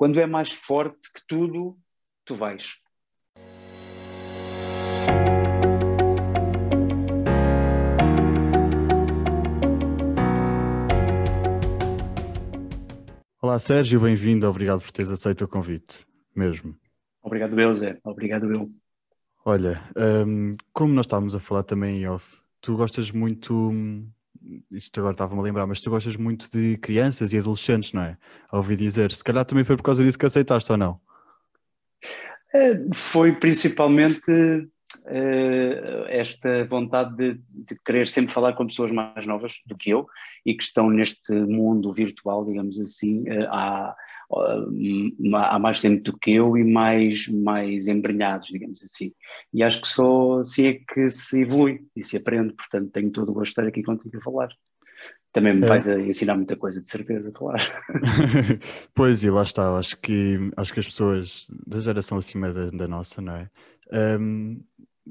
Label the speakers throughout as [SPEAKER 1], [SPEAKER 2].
[SPEAKER 1] quando é mais forte que tudo, tu vais.
[SPEAKER 2] Olá Sérgio, bem-vindo, obrigado por teres aceito o convite, mesmo.
[SPEAKER 1] Obrigado eu, Zé, obrigado eu.
[SPEAKER 2] Olha, um, como nós estávamos a falar também em off, tu gostas muito, isto agora estava-me a lembrar, mas tu gostas muito de crianças e adolescentes, não é? Ouvi dizer, se calhar também foi por causa disso que aceitaste ou não?
[SPEAKER 1] É, foi principalmente uh, esta vontade de, de, querer sempre falar com pessoas mais novas do que eu e que estão neste mundo virtual, digamos assim, uh, há, uh, há mais tempo do que eu e mais, mais embrenhados, digamos assim. E acho que só assim é que se evolui e se aprende, portanto tenho todo o gosto de estar aqui contigo a falar. Também me é. vais a ensinar muita coisa, de certeza, claro.
[SPEAKER 2] pois, e lá está, acho que, acho que as pessoas da geração acima da, da nossa, não é? Um,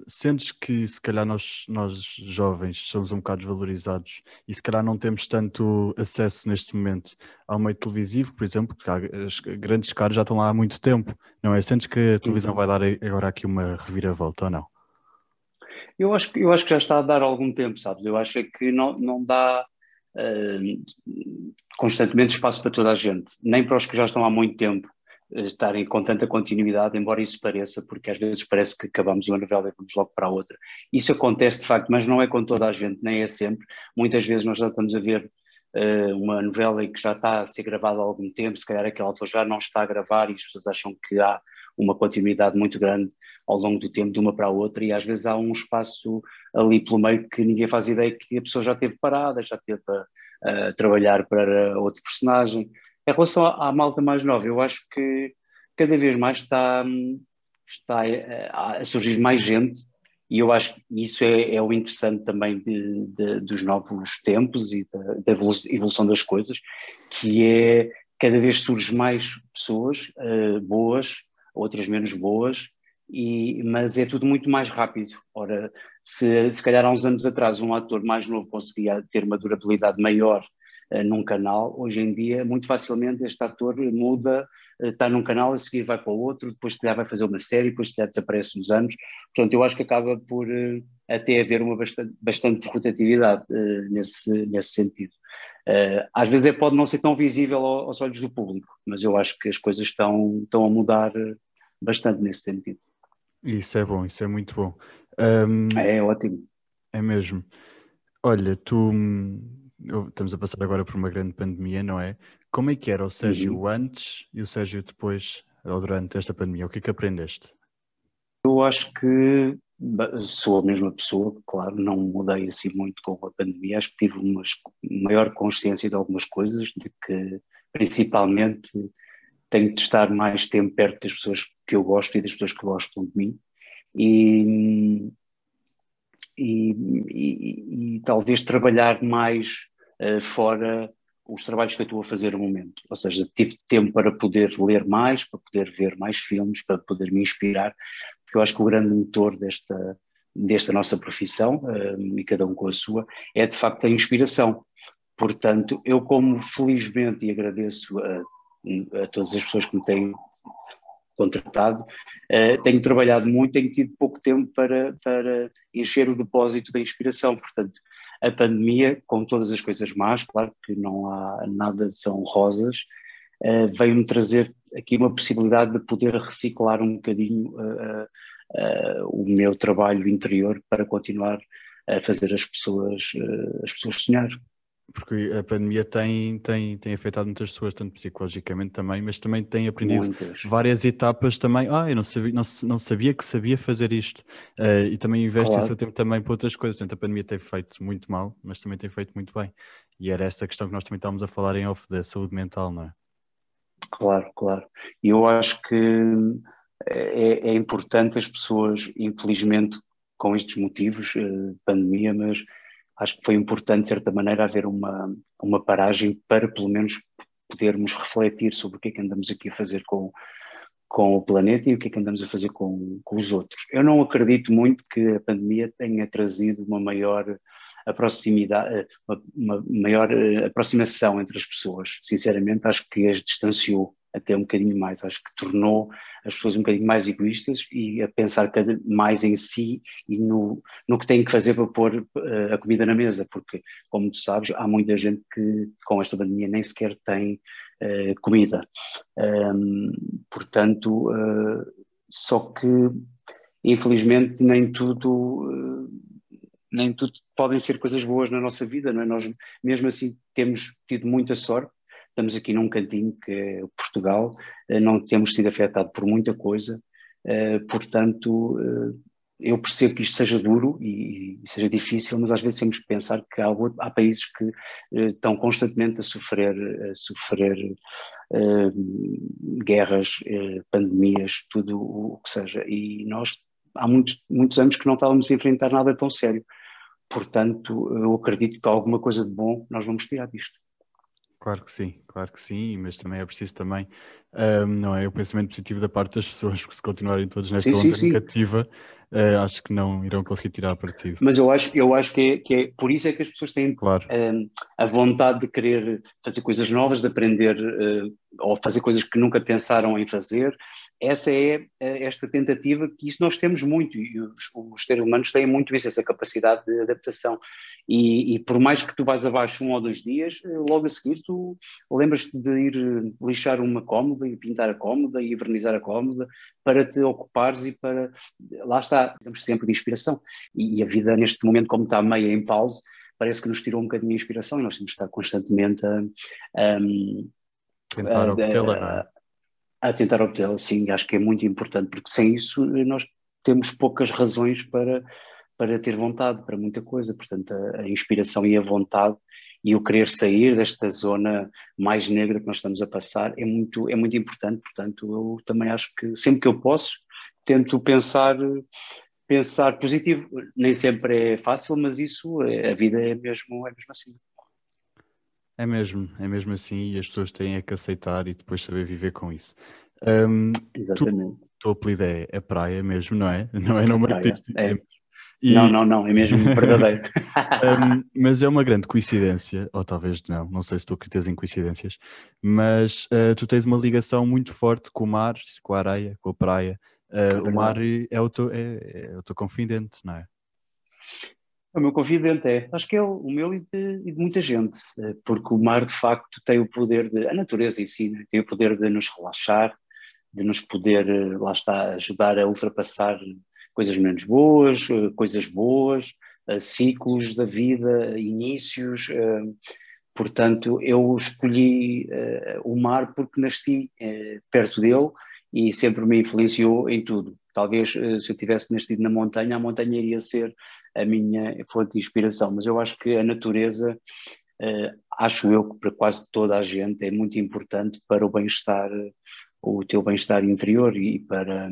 [SPEAKER 2] sentes que se calhar nós, nós jovens somos um bocado desvalorizados e se calhar não temos tanto acesso neste momento ao meio televisivo, por exemplo, porque as grandes caras já estão lá há muito tempo, não é? Sentes que a televisão vai dar agora aqui uma reviravolta ou não?
[SPEAKER 1] Eu acho, eu acho que já está a dar algum tempo, sabes? Eu acho que não, não dá uh, constantemente espaço para toda a gente, nem para os que já estão há muito tempo estarem com tanta continuidade, embora isso pareça, porque às vezes parece que acabamos uma novela e vamos logo para a outra. Isso acontece de facto, mas não é com toda a gente, nem é sempre. Muitas vezes nós já estamos a ver uh, uma novela que já está a ser gravada há algum tempo, se calhar aquela altura já não está a gravar e as pessoas acham que há uma continuidade muito grande ao longo do tempo de uma para a outra e às vezes há um espaço ali pelo meio que ninguém faz ideia que a pessoa já esteve parada, já esteve a, a trabalhar para outro personagem em relação à, malta mais nova, eu acho que cada vez mais está, está eh, a surgir mais gente e eu acho que isso é, é o interessante também de, de, dos novos tempos e da, da, evolução das coisas, que é cada vez surgem mais pessoas uh, boas, outras menos boas, e, mas é tudo muito mais rápido. Ora, se, se calhar há uns anos atrás um ator mais novo conseguia ter uma durabilidade maior num canal, hoje em dia, muito facilmente, este ator muda, uh, está num canal, a seguir vai para o outro, depois se vai fazer uma série, depois se desaparece uns anos. Portanto, eu acho que acaba por uh, até haver uma bastante, bastante rotatividade nesse, nesse sentido. às vezes é, pode não ser tão visível aos olhos do público, mas eu acho que as coisas estão, estão a mudar bastante nesse sentido.
[SPEAKER 2] Isso é bom, isso é muito bom. Um,
[SPEAKER 1] é ótimo.
[SPEAKER 2] É mesmo. Olha, tu estamos a passar agora por uma grande pandemia, não é? Como é que era o Sérgio uhum. antes e o Sérgio depois, ou durante esta pandemia? O que é que aprendeste?
[SPEAKER 1] Eu acho que sou a mesma pessoa, claro, não mudei assim muito com a pandemia, acho que tive uma maior consciência de algumas coisas, de que principalmente tenho de estar mais tempo perto das pessoas que eu gosto e das pessoas que gostam de mim e, e, e, talvez trabalhar mais uh, fora os trabalhos que eu estou a fazer no momento. Ou seja, tive tempo para poder ler mais, para poder ver mais filmes, para poder me inspirar, porque eu acho que o grande motor desta, desta nossa profissão, uh, e cada um com a sua, é de facto a inspiração. Portanto, eu como felizmente e agradeço a, a todas as pessoas que me têm contratado, uh, tenho trabalhado muito, tenho tido pouco tempo para, para encher o depósito da inspiração, portanto, a pandemia, com todas as coisas más, claro que não há nada são rosas, uh, veio-me trazer aqui uma possibilidade de poder reciclar um bocadinho uh, o meu trabalho interior para continuar a fazer as pessoas, as pessoas sonhar
[SPEAKER 2] porque a pandemia tem, tem, tem afetado muitas pessoas, tanto psicologicamente também, mas também tem aprendido Muitas. várias etapas também. Ah, eu não sabia, não, não sabia que sabia fazer isto. Uh, e também investe claro. o seu tempo também para outras coisas. Portanto, a pandemia tem feito muito mal, mas também tem feito muito bem. E era esta questão que nós também estávamos a falar em off da saúde mental, não é?
[SPEAKER 1] Claro, claro. E eu acho que é, é importante as pessoas, infelizmente, com estes motivos, uh, pandemia, mas acho que foi importante, de certa maneira, haver uma, uma paragem para, pelo menos, podermos refletir sobre o que é que andamos aqui a fazer com, com o planeta e o que é que andamos a fazer com, com os outros. Eu não acredito muito que a pandemia tenha trazido uma maior uma, uma maior eh, aproximação entre as pessoas. Sinceramente, acho que as distanciou até um bocadinho mais. Acho que tornou as pessoas um bocadinho mais egoístas e a pensar cada mais em si e no, no que têm que fazer para pôr uh, a comida na mesa, porque, como tu sabes, há muita gente que com esta pandemia nem sequer tem uh, comida. Um, portanto, uh, só que, infelizmente, nem tudo nem tudo podem ser coisas boas na nossa vida, não é? Nós, mesmo assim, temos tido muita sorte. Estamos aqui num cantinho que é Portugal, eh, não temos sido afetados por muita coisa, eh, portanto, eh, eu percebo que isto seja duro e, seja difícil, mas às vezes temos que pensar que há, há países que estão constantemente a sofrer, a sofrer guerras, pandemias, tudo o que seja, e nós há muitos, muitos anos que não estávamos a enfrentar nada tão sério. Portanto, eu acredito que alguma coisa de bom nós vamos tirar disto.
[SPEAKER 2] Claro que sim, claro que sim, mas também é preciso também, um, não é, o pensamento positivo da parte das pessoas, porque se continuarem todos nesta sim, onda sim, negativa, uh, acho que não irão conseguir tirar partido.
[SPEAKER 1] Mas eu acho, eu acho que, é, que é, por isso é que as pessoas têm claro. um, a vontade de querer fazer coisas novas, de aprender uh, ou fazer coisas que nunca pensaram em fazer, essa é esta tentativa que isso nós temos muito e os, os seres humanos têm muito isso, essa capacidade de adaptação e, e, por mais que tu vais abaixo um ou dois dias, logo a seguir tu lembras-te de ir lixar uma cómoda e pintar a cómoda e vernizar a cómoda para te ocupares e para, lá está, precisamos sempre de inspiração e, e a vida neste momento como está meia em pausa, parece que nos tirou um bocadinho de inspiração e nós temos de estar constantemente a, a,
[SPEAKER 2] tentar obtê-la, é?
[SPEAKER 1] A tentar obtê-la, sim, acho que é muito importante, porque sem isso nós temos poucas razões para, para ter vontade para muita coisa, portanto a, a, inspiração e a vontade e o querer sair desta zona mais negra que nós estamos a passar é muito, é muito importante, portanto eu também acho que sempre que eu posso tento pensar pensar positivo, nem sempre é fácil, mas isso, a vida é mesmo, é mesmo assim.
[SPEAKER 2] É mesmo, é mesmo assim e as pessoas têm é que aceitar e depois saber viver com isso. Um,
[SPEAKER 1] Exatamente.
[SPEAKER 2] Tu, o teu apelido é, é praia mesmo, não é? Não é nome artístico.
[SPEAKER 1] É. é e... Não, não, não, é mesmo verdadeiro.
[SPEAKER 2] um, mas é uma grande coincidência, ou talvez não, não sei se tu acreditas em coincidências, mas uh, tu tens uma ligação muito forte com o mar, com a areia, com a praia. Uh, o mar é o, teu, é, é o teu confidente, não é?
[SPEAKER 1] O meu confidente é, acho que é o, meu e de, e de, muita gente, eh, porque o mar de facto tem o poder de, a natureza em si, né? tem o poder de nos relaxar, de nos poder, eh, lá está, ajudar a ultrapassar coisas menos boas, eh, coisas boas, ciclos da vida, inícios. Portanto, eu escolhi o mar porque nasci perto dele e sempre me influenciou em tudo. Talvez se eu tivesse nascido na montanha, a montanha iria ser a minha fonte de inspiração, mas eu acho que a natureza, uh, acho eu que para quase toda a gente é muito importante para o bem-estar, o teu bem-estar interior e para,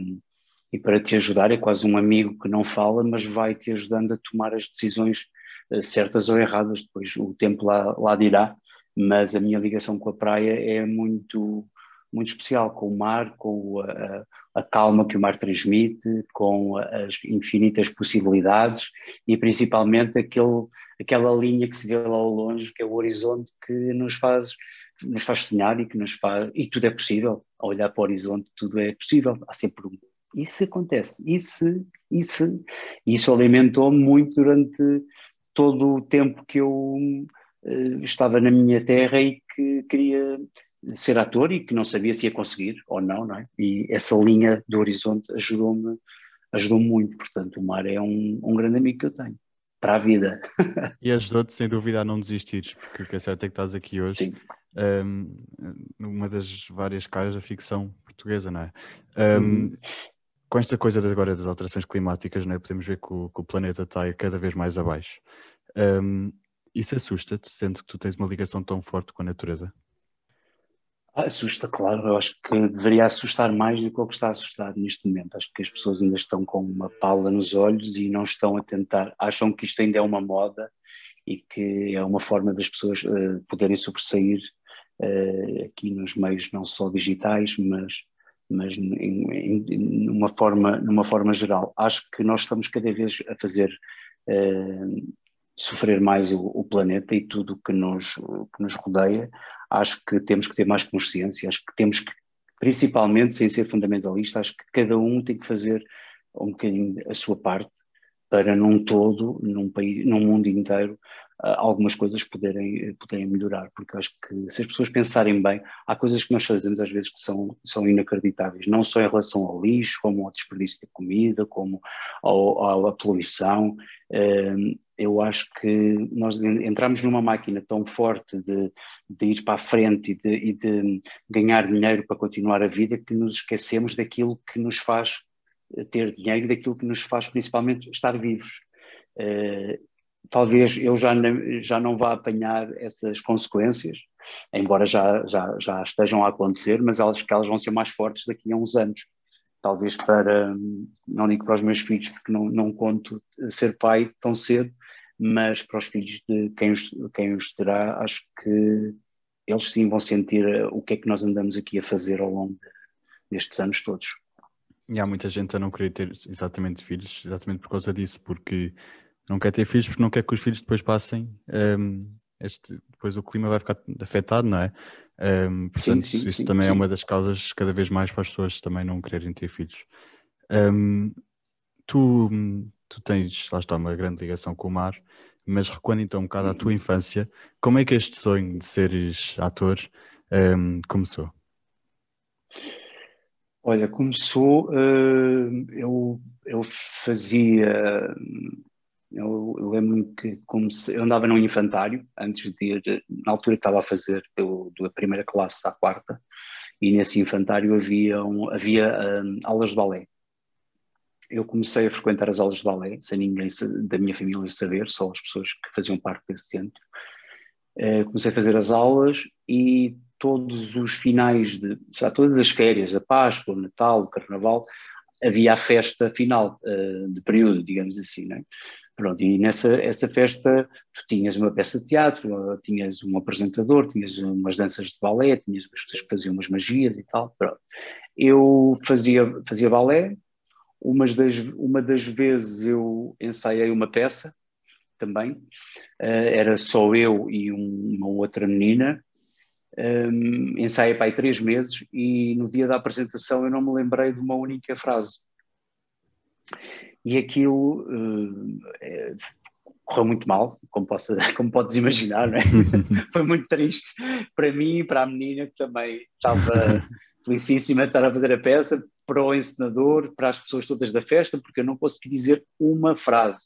[SPEAKER 1] e para te ajudar, é quase um amigo que não fala, mas vai te ajudando a tomar as decisões uh, certas ou erradas, depois o tempo lá, lá dirá, mas a minha ligação com a praia é muito muito especial com o mar, com a, a, calma que o mar transmite, com as infinitas possibilidades e principalmente aquele, aquela linha que se vê lá ao longe, que é o horizonte que nos faz nos faz sonhar e que nos faz e tudo é possível. Ao olhar para o horizonte tudo é possível. Há sempre um isso acontece? Isso isso isso alimentou muito durante todo o tempo que eu uh, estava na minha terra e que queria ser ator e que não sabia se ia conseguir ou não, não é? E essa linha do horizonte ajudou-me ajudou muito, portanto o mar é um, um grande amigo que eu tenho para a vida.
[SPEAKER 2] E ajudou-te sem dúvida a não desistires, porque o que é certo é que estás aqui hoje um, numa das várias caras da ficção portuguesa, não é? Um, uhum. Com esta coisa agora das alterações climáticas, não é? podemos ver que o, que o planeta está cada vez mais abaixo. Um, isso assusta-te, sendo que tu tens uma ligação tão forte com a natureza?
[SPEAKER 1] Assusta, claro. Eu acho que deveria assustar mais do que o que está assustado neste momento. Acho que as pessoas ainda estão com uma pala nos olhos e não estão a tentar, acham que isto ainda é uma moda e que é uma forma das pessoas uh, poderem sobressair uh, aqui nos meios não só digitais, mas, mas em, em, numa, forma, numa forma geral. Acho que nós estamos cada vez a fazer uh, sofrer mais o, o, planeta e tudo que nos, que nos rodeia acho que temos que ter mais consciência, acho que temos que principalmente, sem ser fundamentalista, acho que cada um tem que fazer um bocadinho a sua parte para num todo, num país, num mundo inteiro, algumas coisas poderem, poderem melhorar, porque acho que se as pessoas pensarem bem, há coisas que nós fazemos às vezes que são, são inacreditáveis, não só em relação ao lixo, como ao desperdício de comida, como ao, à poluição. Eu acho que nós entramos numa máquina tão forte de, de ir para a frente e de, e de ganhar dinheiro para continuar a vida que nos esquecemos daquilo que nos faz ter dinheiro daquilo que nos faz principalmente estar vivos. Uh, talvez eu já, já não vá apanhar essas consequências, embora já, já, já estejam a acontecer, mas elas, que elas vão ser mais fortes daqui a uns anos. Talvez para, não digo para os meus filhos, porque não, não conto ser pai tão cedo, mas para os filhos de quem os, quem os terá, acho que eles sim vão sentir o que é que nós andamos aqui a fazer ao longo de, destes anos todos.
[SPEAKER 2] E há muita gente a não querer ter exatamente filhos, exatamente por causa disso, porque não quer ter filhos porque não quer que os filhos depois passem. Um, este, depois o clima vai ficar afetado, não é? Um, portanto, sim, sim, isso sim, também é uma das causas cada vez mais para as pessoas também não quererem ter filhos. Um, tu, tu tens, lá está, uma grande ligação com o mar, mas recuando então um bocado à tua uhum. infância, como é que este sonho de seres ator um, começou?
[SPEAKER 1] Olha, começou, uh, eu, eu fazia eu, eu lembro-me que comecei, eu andava num infantário antes de ir, na altura que estava a fazer pelo, da primeira classe à quarta, e nesse infantário havia, um, havia um, aulas de balé. Eu comecei a frequentar as aulas de balé, sem ninguém da minha família saber, só as pessoas que faziam parte desse centro. Uh, comecei a fazer as aulas e todos os finais de, lá, todas as férias, a Páscoa, o Natal, o Carnaval, havia a festa final uh, de período, digamos assim, né? Pronto, e nessa essa festa tu tinhas uma peça de teatro, tinhas um apresentador, tinhas umas danças de balé, tinhas as pessoas que faziam umas magias e tal. Pronto. Eu fazia, fazia balé, umas das, uma das vezes eu ensaiei uma peça também, uh, era só eu e um, uma outra menina, um, ensaiei para aí três meses e no dia da apresentação eu não me lembrei de uma única frase e aquilo uh, correu muito mal, como, posso, como podes imaginar, é? foi muito triste para mim e para a menina que também estava felicíssima de estar a fazer a peça, para o encenador, para as pessoas todas da festa, porque eu não consegui dizer uma frase.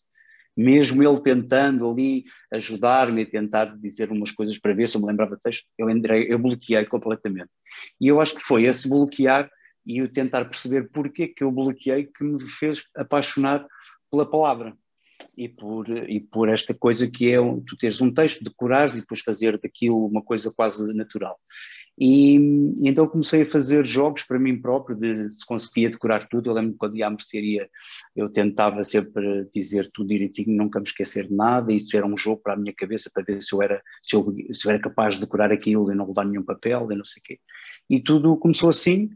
[SPEAKER 1] Mesmo ele tentando ali ajudar-me a tentar dizer umas coisas para ver se eu me lembrava do texto, eu, entrei, eu bloqueei completamente. E eu acho que foi esse bloquear e o tentar perceber porquê que eu bloqueei que me fez apaixonar pela palavra e por, e por esta coisa que é tu teres um texto, decorares e depois fazer daquilo uma coisa quase natural. E, e, então comecei a fazer jogos para mim próprio, de se conseguia decorar tudo. Eu lembro quando ia à mercearia eu tentava sempre dizer tudo direitinho, nunca me esquecer de nada. Isso era um jogo para a minha cabeça para ver se eu era, se eu, se eu era capaz de decorar aquilo e não levar nenhum papel e não sei o quê. E tudo começou assim,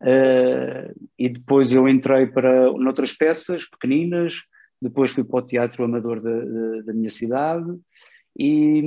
[SPEAKER 1] Uh, e depois eu entrei para noutras peças pequeninas, depois fui para o teatro amador da, da, da minha cidade e,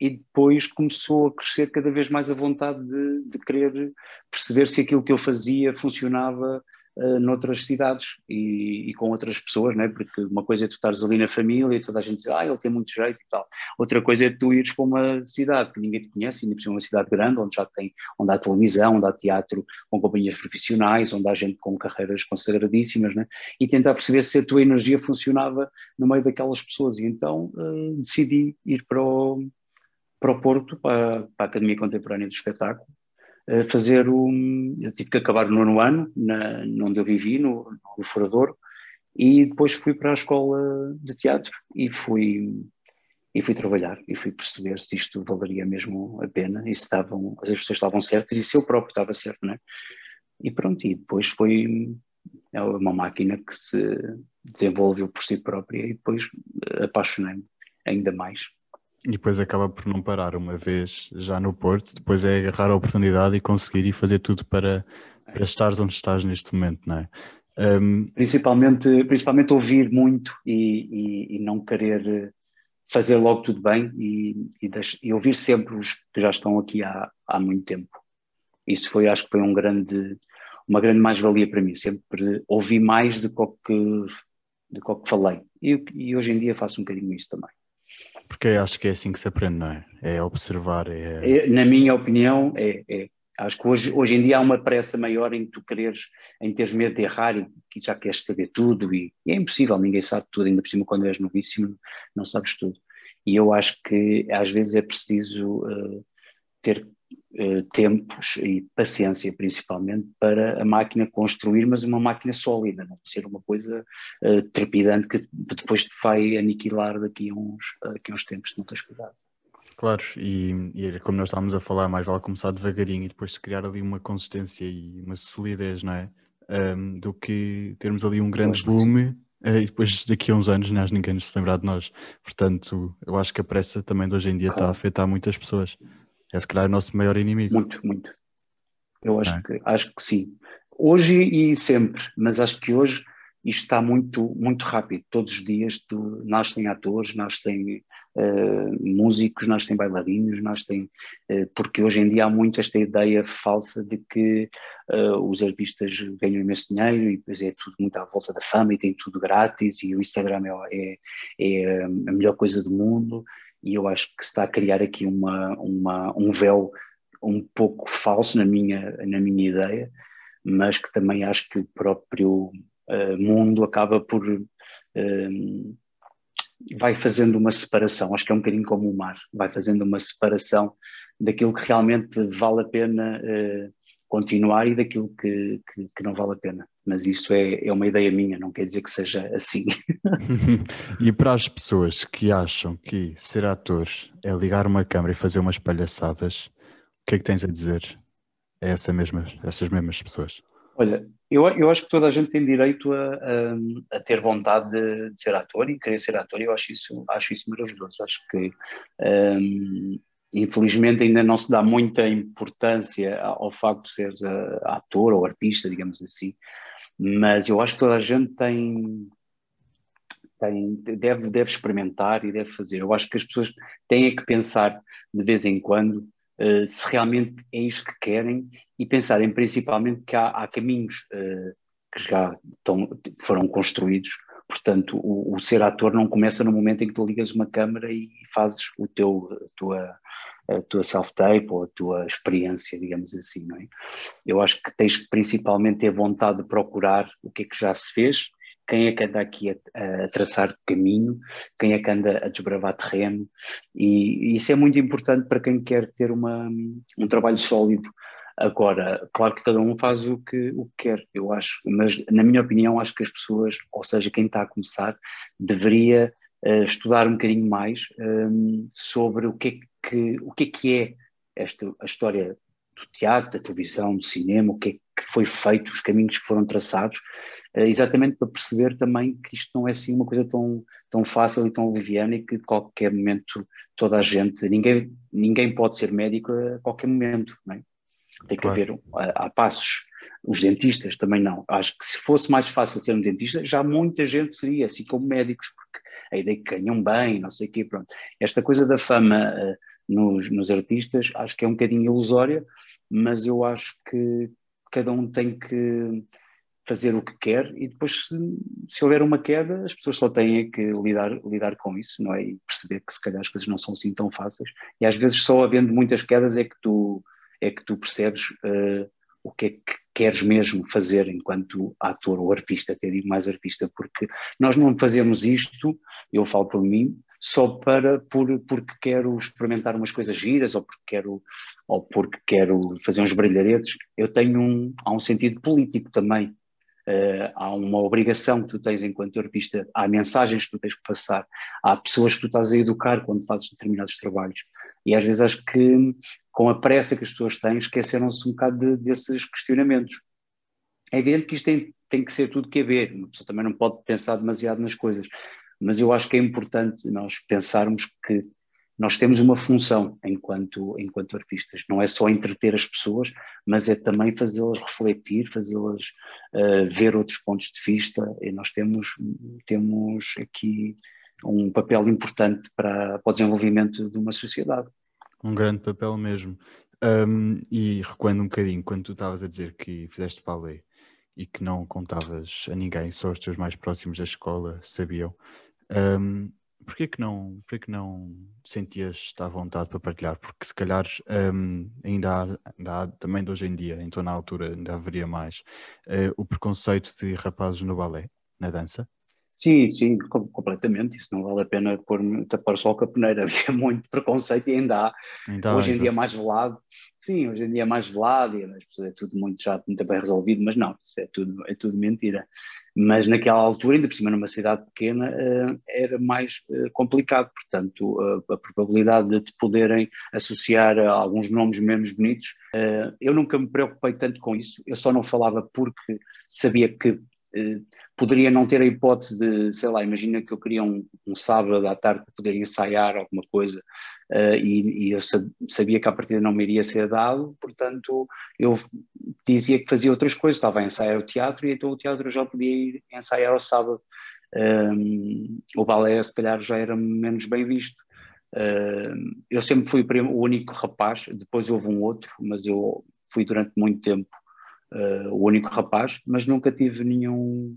[SPEAKER 1] e, depois começou a crescer cada vez mais a vontade de, de querer perceber se aquilo que eu fazia funcionava uh, noutras cidades e, e, com outras pessoas, né? porque uma coisa é tu estares ali na família e toda a gente diz, ah, ele tem muito jeito e tal. Outra coisa é tu ires para uma cidade que ninguém te conhece, ainda por cima uma cidade grande, onde já tem, onde há televisão, onde há teatro com companhias profissionais, onde há gente com carreiras consagradíssimas, né? e tentar perceber se a tua energia funcionava no meio daquelas pessoas. E então uh, decidi ir para o, para o Porto, para, para a Academia Contemporânea do Espetáculo, fazer o. Eu tive que acabar o nono ano, na, onde eu vivi, no, no Furador, e depois fui para a escola de teatro e fui, e fui trabalhar e fui perceber se isto valeria mesmo a pena e se estavam, as pessoas estavam certas e se eu próprio estava certo, não é? E pronto, e depois foi é uma máquina que se desenvolveu por si própria e depois apaixonei-me ainda mais.
[SPEAKER 2] E depois acaba por não parar uma vez já no Porto, depois é agarrar a oportunidade e conseguir e fazer tudo para, para onde estás neste momento, não é?
[SPEAKER 1] Um... Principalmente, principalmente ouvir muito e, e, e, não querer fazer logo tudo bem e, e, e, ouvir sempre os que já estão aqui há, há muito tempo. Isso foi, acho que foi um grande, uma grande mais-valia para mim, sempre ouvi mais do que, do que falei. E, e hoje em dia faço um bocadinho isso também.
[SPEAKER 2] Porque acho que é assim que se aprende, não é? É observar. É...
[SPEAKER 1] é na minha opinião, é, é. Acho que hoje, hoje em dia há uma pressa maior em tu quereres, em teres medo de errar e já queres saber tudo e, e, é impossível, ninguém sabe tudo, ainda por cima quando és novíssimo não sabes tudo. E eu acho que às vezes é preciso uh, ter uh, tempos e paciência principalmente para a máquina construir, mas uma máquina sólida, não ser uma coisa uh, trepidante que depois te vai aniquilar daqui a uns, daqui a uns tempos, se não tens cuidado.
[SPEAKER 2] Claro, e, e como nós estávamos a falar, mais vale começar devagarinho e depois criar ali uma consistência e uma solidez, não é? Um, do que termos ali um grande boom uh, e depois daqui a uns anos nós, ninguém nos se lembrar de nós. Portanto, eu acho que a pressa também de hoje em dia claro. está a afetar muitas pessoas. É se calhar o nosso maior inimigo.
[SPEAKER 1] Muito, muito. Eu acho, é? que, acho que sim. Hoje e sempre, mas acho que hoje isto está muito, muito rápido. Todos os dias tu, nascem atores, nascem uh, músicos, nascem bailarinos, nascem. Uh, porque hoje em dia há muito esta ideia falsa de que uh, os artistas ganham imenso dinheiro e depois é tudo muito à volta da fama e tem tudo grátis e o Instagram é, é, é a melhor coisa do mundo. E eu acho que se está a criar aqui uma, uma, um véu um pouco falso na minha, na minha ideia, mas que também acho que o próprio uh, mundo acaba por. Uh, vai fazendo uma separação, acho que é um bocadinho como o mar, vai fazendo uma separação daquilo que realmente vale a pena uh, continuar e daquilo que, que, que, não vale a pena. Mas isso é, é uma ideia minha, não quer dizer que seja assim.
[SPEAKER 2] e para as pessoas que acham que ser ator é ligar uma câmera e fazer umas palhaçadas, o que é que tens a dizer a essa mesma, essas mesmas pessoas?
[SPEAKER 1] Olha, eu, eu acho que toda a gente tem direito a, a, a ter vontade de, de, ser ator e querer ser ator, e eu acho isso, acho isso maravilhoso. Acho que, um, infelizmente, ainda não se dá muita importância ao facto de seres uh, ator ou artista, digamos assim, mas eu acho que toda a gente tem, tem, deve, deve experimentar e deve fazer. Eu acho que as pessoas têm que pensar de vez em quando uh, se realmente é isto que querem e pensarem principalmente que há, há caminhos uh, que já estão, foram construídos. Portanto, o, o, ser ator não começa no momento em que tu ligas uma câmera e fazes o teu, a tua, tua self-tape ou a tua experiência, digamos assim, não é? Eu acho que tens que principalmente ter vontade de procurar o que é que já se fez, quem é que anda aqui a, a, traçar caminho, quem é que anda a desbravar terreno, e, e isso é muito importante para quem quer ter uma, um trabalho sólido. Agora, claro que cada um faz o que, o que quer, eu acho, mas na minha opinião, acho que as pessoas, ou seja, quem está a começar, deveria uh, estudar um bocadinho mais um, ehm, sobre o que, é que, o que é que é esta, a história do teatro, da televisão, do cinema, o que é que foi feito, os caminhos que foram traçados, eh, exatamente para perceber também que isto não é assim uma coisa tão, tão fácil e tão liviana e que de qualquer momento toda a gente, ninguém, ninguém pode ser médico a qualquer momento, não é? Tem que claro. haver, há, há passos. Os dentistas também não. Acho que se fosse mais fácil ser um dentista, já muita gente seria, assim como médicos, porque a ideia que ganham bem, não sei o quê, pronto. Esta coisa da fama uh, nos, nos artistas, acho que é um bocadinho ilusória, mas eu acho que cada um tem que fazer o que quer e depois se, se, houver uma queda as pessoas só têm que lidar, lidar com isso, não é? E perceber que se calhar as coisas não são assim tão fáceis e às vezes só havendo muitas quedas é que tu, é que tu percebes uh, o que é que queres mesmo fazer enquanto ator ou artista, até digo mais artista, porque nós não fazemos isto, eu falo por mim, só para por, porque quero experimentar umas coisas giras ou porque quero ou porque quero fazer uns brilharetes. Eu tenho um há um sentido político também Uh, há uma obrigação que tu tens enquanto artista, há mensagens que tu tens que passar, há pessoas que tu estás a educar quando fazes determinados trabalhos. E às vezes acho que com a pressa que as pessoas têm, esqueceram-se um bocado de, desses questionamentos. É evidente que isto tem, tem que ser tudo que haver, uma pessoa também não pode pensar demasiado nas coisas, mas eu acho que é importante nós pensarmos que nós temos uma função enquanto, enquanto artistas, não é só entreter as pessoas, mas é também fazê-las refletir, fazê-las uh, ver outros pontos de vista, e nós temos, temos aqui um papel importante para, para o desenvolvimento de uma sociedade.
[SPEAKER 2] Um grande papel mesmo. Um, e recuando um bocadinho, quando tu estavas a dizer que fizeste balé e que não contavas a ninguém, só os teus mais próximos da escola sabiam, um, porquê que não, porquê que não sentias à vontade para partilhar? Porque se calhar um, ainda, há, ainda há, também de hoje em dia, então na altura ainda haveria mais, uh, o preconceito de rapazes no balé, na dança?
[SPEAKER 1] Sim, sim, completamente. Isso não vale a pena pôr, tapar só a caponeira. Havia muito preconceito e ainda há. Ainda hoje em dia é mais velado. Sim, hoje em dia é mais velado e é tudo muito já muito bem resolvido, mas não, isso é tudo, é tudo mentira. Mas naquela altura, ainda por cima numa cidade pequena, uh, era mais uh, complicado. Portanto, uh, a probabilidade de te poderem associar a alguns nomes menos bonitos, eu nunca me preocupei tanto com isso. Eu só não falava porque sabia que poderia não ter a hipótese de, sei lá, imagina que eu queria um, um sábado à tarde para poder ensaiar alguma coisa uh, e, e, eu sabia que a partida não me iria ser dado, portanto eu dizia que fazia outras coisas, estava a ensaiar o teatro e então o teatro já podia ir ensaiar ao sábado. Um, o balé se calhar já era menos bem visto. Eu sempre fui o único rapaz, depois houve um outro, mas eu fui durante muito tempo uh, o único rapaz, mas nunca tive nenhum,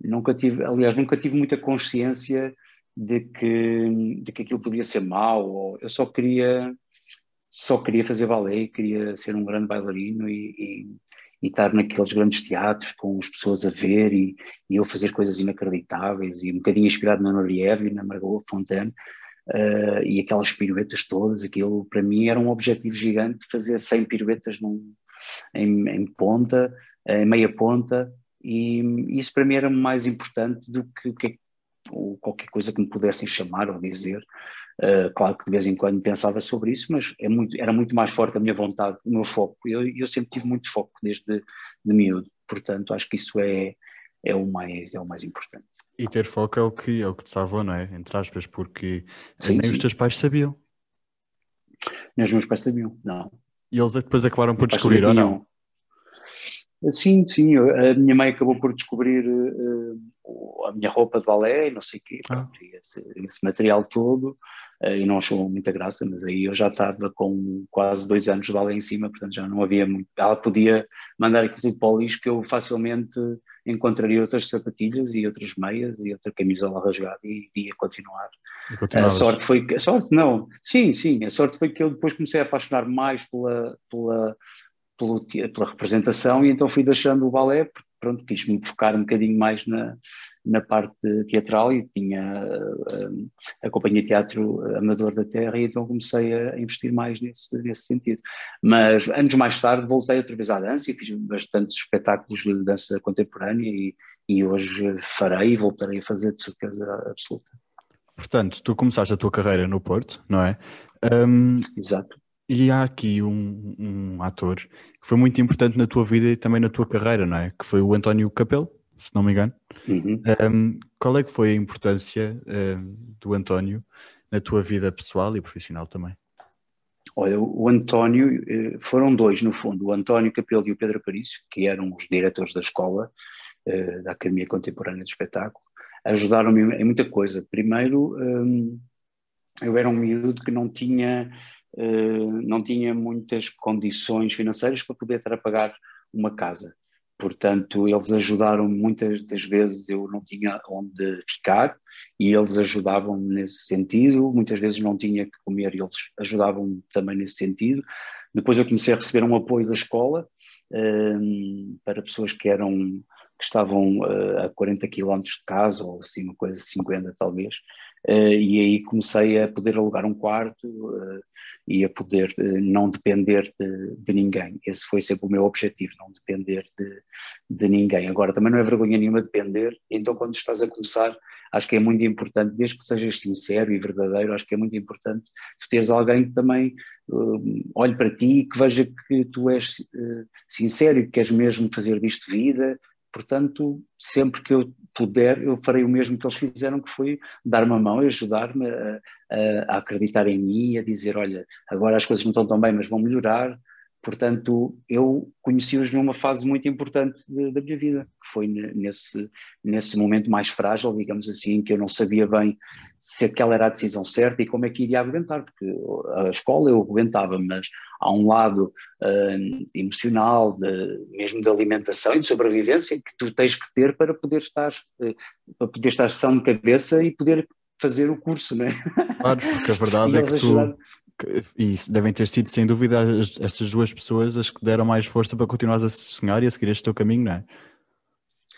[SPEAKER 1] nunca tive, aliás, nunca tive muita consciência de que, de que aquilo podia ser mau, ou eu só queria, só queria fazer balé, queria ser um grande bailarino e, e, e estar naqueles grandes teatros com as pessoas a ver e, e, eu fazer coisas inacreditáveis e um bocadinho inspirado na Noriev e na Margot Fontaine uh, e aquelas piruetas todas, aquilo para mim era um objetivo gigante fazer 100 piruetas num, em, em ponta, em meia ponta e isso para mim era mais importante do que, que ou qualquer coisa que me pudessem chamar ou dizer. Uh, claro que de vez em quando pensava sobre isso, mas é muito, era muito mais forte a minha vontade, o meu foco. Eu, eu sempre tive muito foco desde de miúdo, portanto acho que isso é, é, o, mais, é o mais importante.
[SPEAKER 2] E ter foco é o que, é o que te salvou, não é? Entre aspas, porque sim, nem sim. os teus pais sabiam.
[SPEAKER 1] Nem os meus pais sabiam, não.
[SPEAKER 2] E eles depois acabaram por descobrir, ou não?
[SPEAKER 1] Sim, sim, a minha mãe acabou por descobrir uh, a minha roupa de balé e não sei o quê, ah. esse, esse, material todo, uh, e não achou muita graça, mas aí eu já estava com quase dois anos de balé em cima, portanto já não havia muito. Ela podia mandar aquilo tudo para o lixo que eu facilmente encontraria outras sapatilhas e outras meias e outra camisola rasgada e ia continuar. A sorte foi que, a sorte não, sim, sim, a sorte foi que eu depois comecei a apaixonar mais pela, pela pelo, pela representação e então fui deixando o balé porque pronto, quis me focar um bocadinho mais na, na parte teatral e tinha a, a Companhia Teatro Amador da Terra e então comecei a investir mais nesse, nesse sentido. Mas anos mais tarde voltei outra vez à dança e fiz bastantes espetáculos de dança contemporânea e, e hoje farei e voltarei a fazer de certeza absoluta.
[SPEAKER 2] Portanto, tu começaste a tua carreira no Porto, não é? Um,
[SPEAKER 1] Exato.
[SPEAKER 2] E há aqui um, um ator que foi muito importante na tua vida e também na tua carreira, não é? Que foi o António Capelo, se não me engano. Uhum. Um, qual é que foi a importância um, do António na tua vida pessoal e profissional também?
[SPEAKER 1] Olha, o António, eh, foram dois no fundo, o António Capelo e o Pedro Parício, que eram os diretores da escola, eh, da Academia Contemporânea de Espetáculo, ajudaram-me em muita coisa. Primeiro, eu era um miúdo que não tinha eh, não tinha muitas condições financeiras para poder estar a pagar uma casa. Portanto, eles ajudaram muitas das vezes, eu não tinha onde ficar e eles ajudavam nesse sentido. Muitas vezes não tinha que comer e eles ajudavam também nesse sentido. Depois eu comecei a receber um apoio da escola um, para pessoas que eram que estavam uh, a 40 km de casa ou assim uma coisa 50 talvez uh, e aí comecei a poder alugar um quarto uh, e a poder uh, não depender de, de, ninguém. Esse foi sempre o meu objetivo, não depender de, de, ninguém. Agora, também não é vergonha nenhuma depender, então quando estás a começar, acho que é muito importante, desde que sejas sincero e verdadeiro, acho que é muito importante tu teres alguém que também uh, olhe para ti e que veja que tu és uh, sincero e que queres mesmo fazer disto vida, Portanto, sempre que eu puder, eu farei o mesmo que eles fizeram, que foi dar-me a mão e ajudar-me a, a, acreditar em mim, a dizer, olha, agora as coisas não estão tão bem, mas vão melhorar, Portanto, eu conheci-os numa fase muito importante de, da minha vida, que foi nesse, nesse momento mais frágil, digamos assim, que eu não sabia bem se aquela era a decisão certa e como é que iria aguentar, porque a escola eu aguentava, mas há um lado uh, emocional, de, mesmo de alimentação e de sobrevivência, que tu tens que ter para poder estar, uh, para poder estar são de cabeça e poder fazer o curso, não é?
[SPEAKER 2] Claro, porque a verdade é que tu, e devem ter sido, sem dúvida, essas duas pessoas as que deram mais força para continuares a sonhar e a seguir este teu caminho, não é?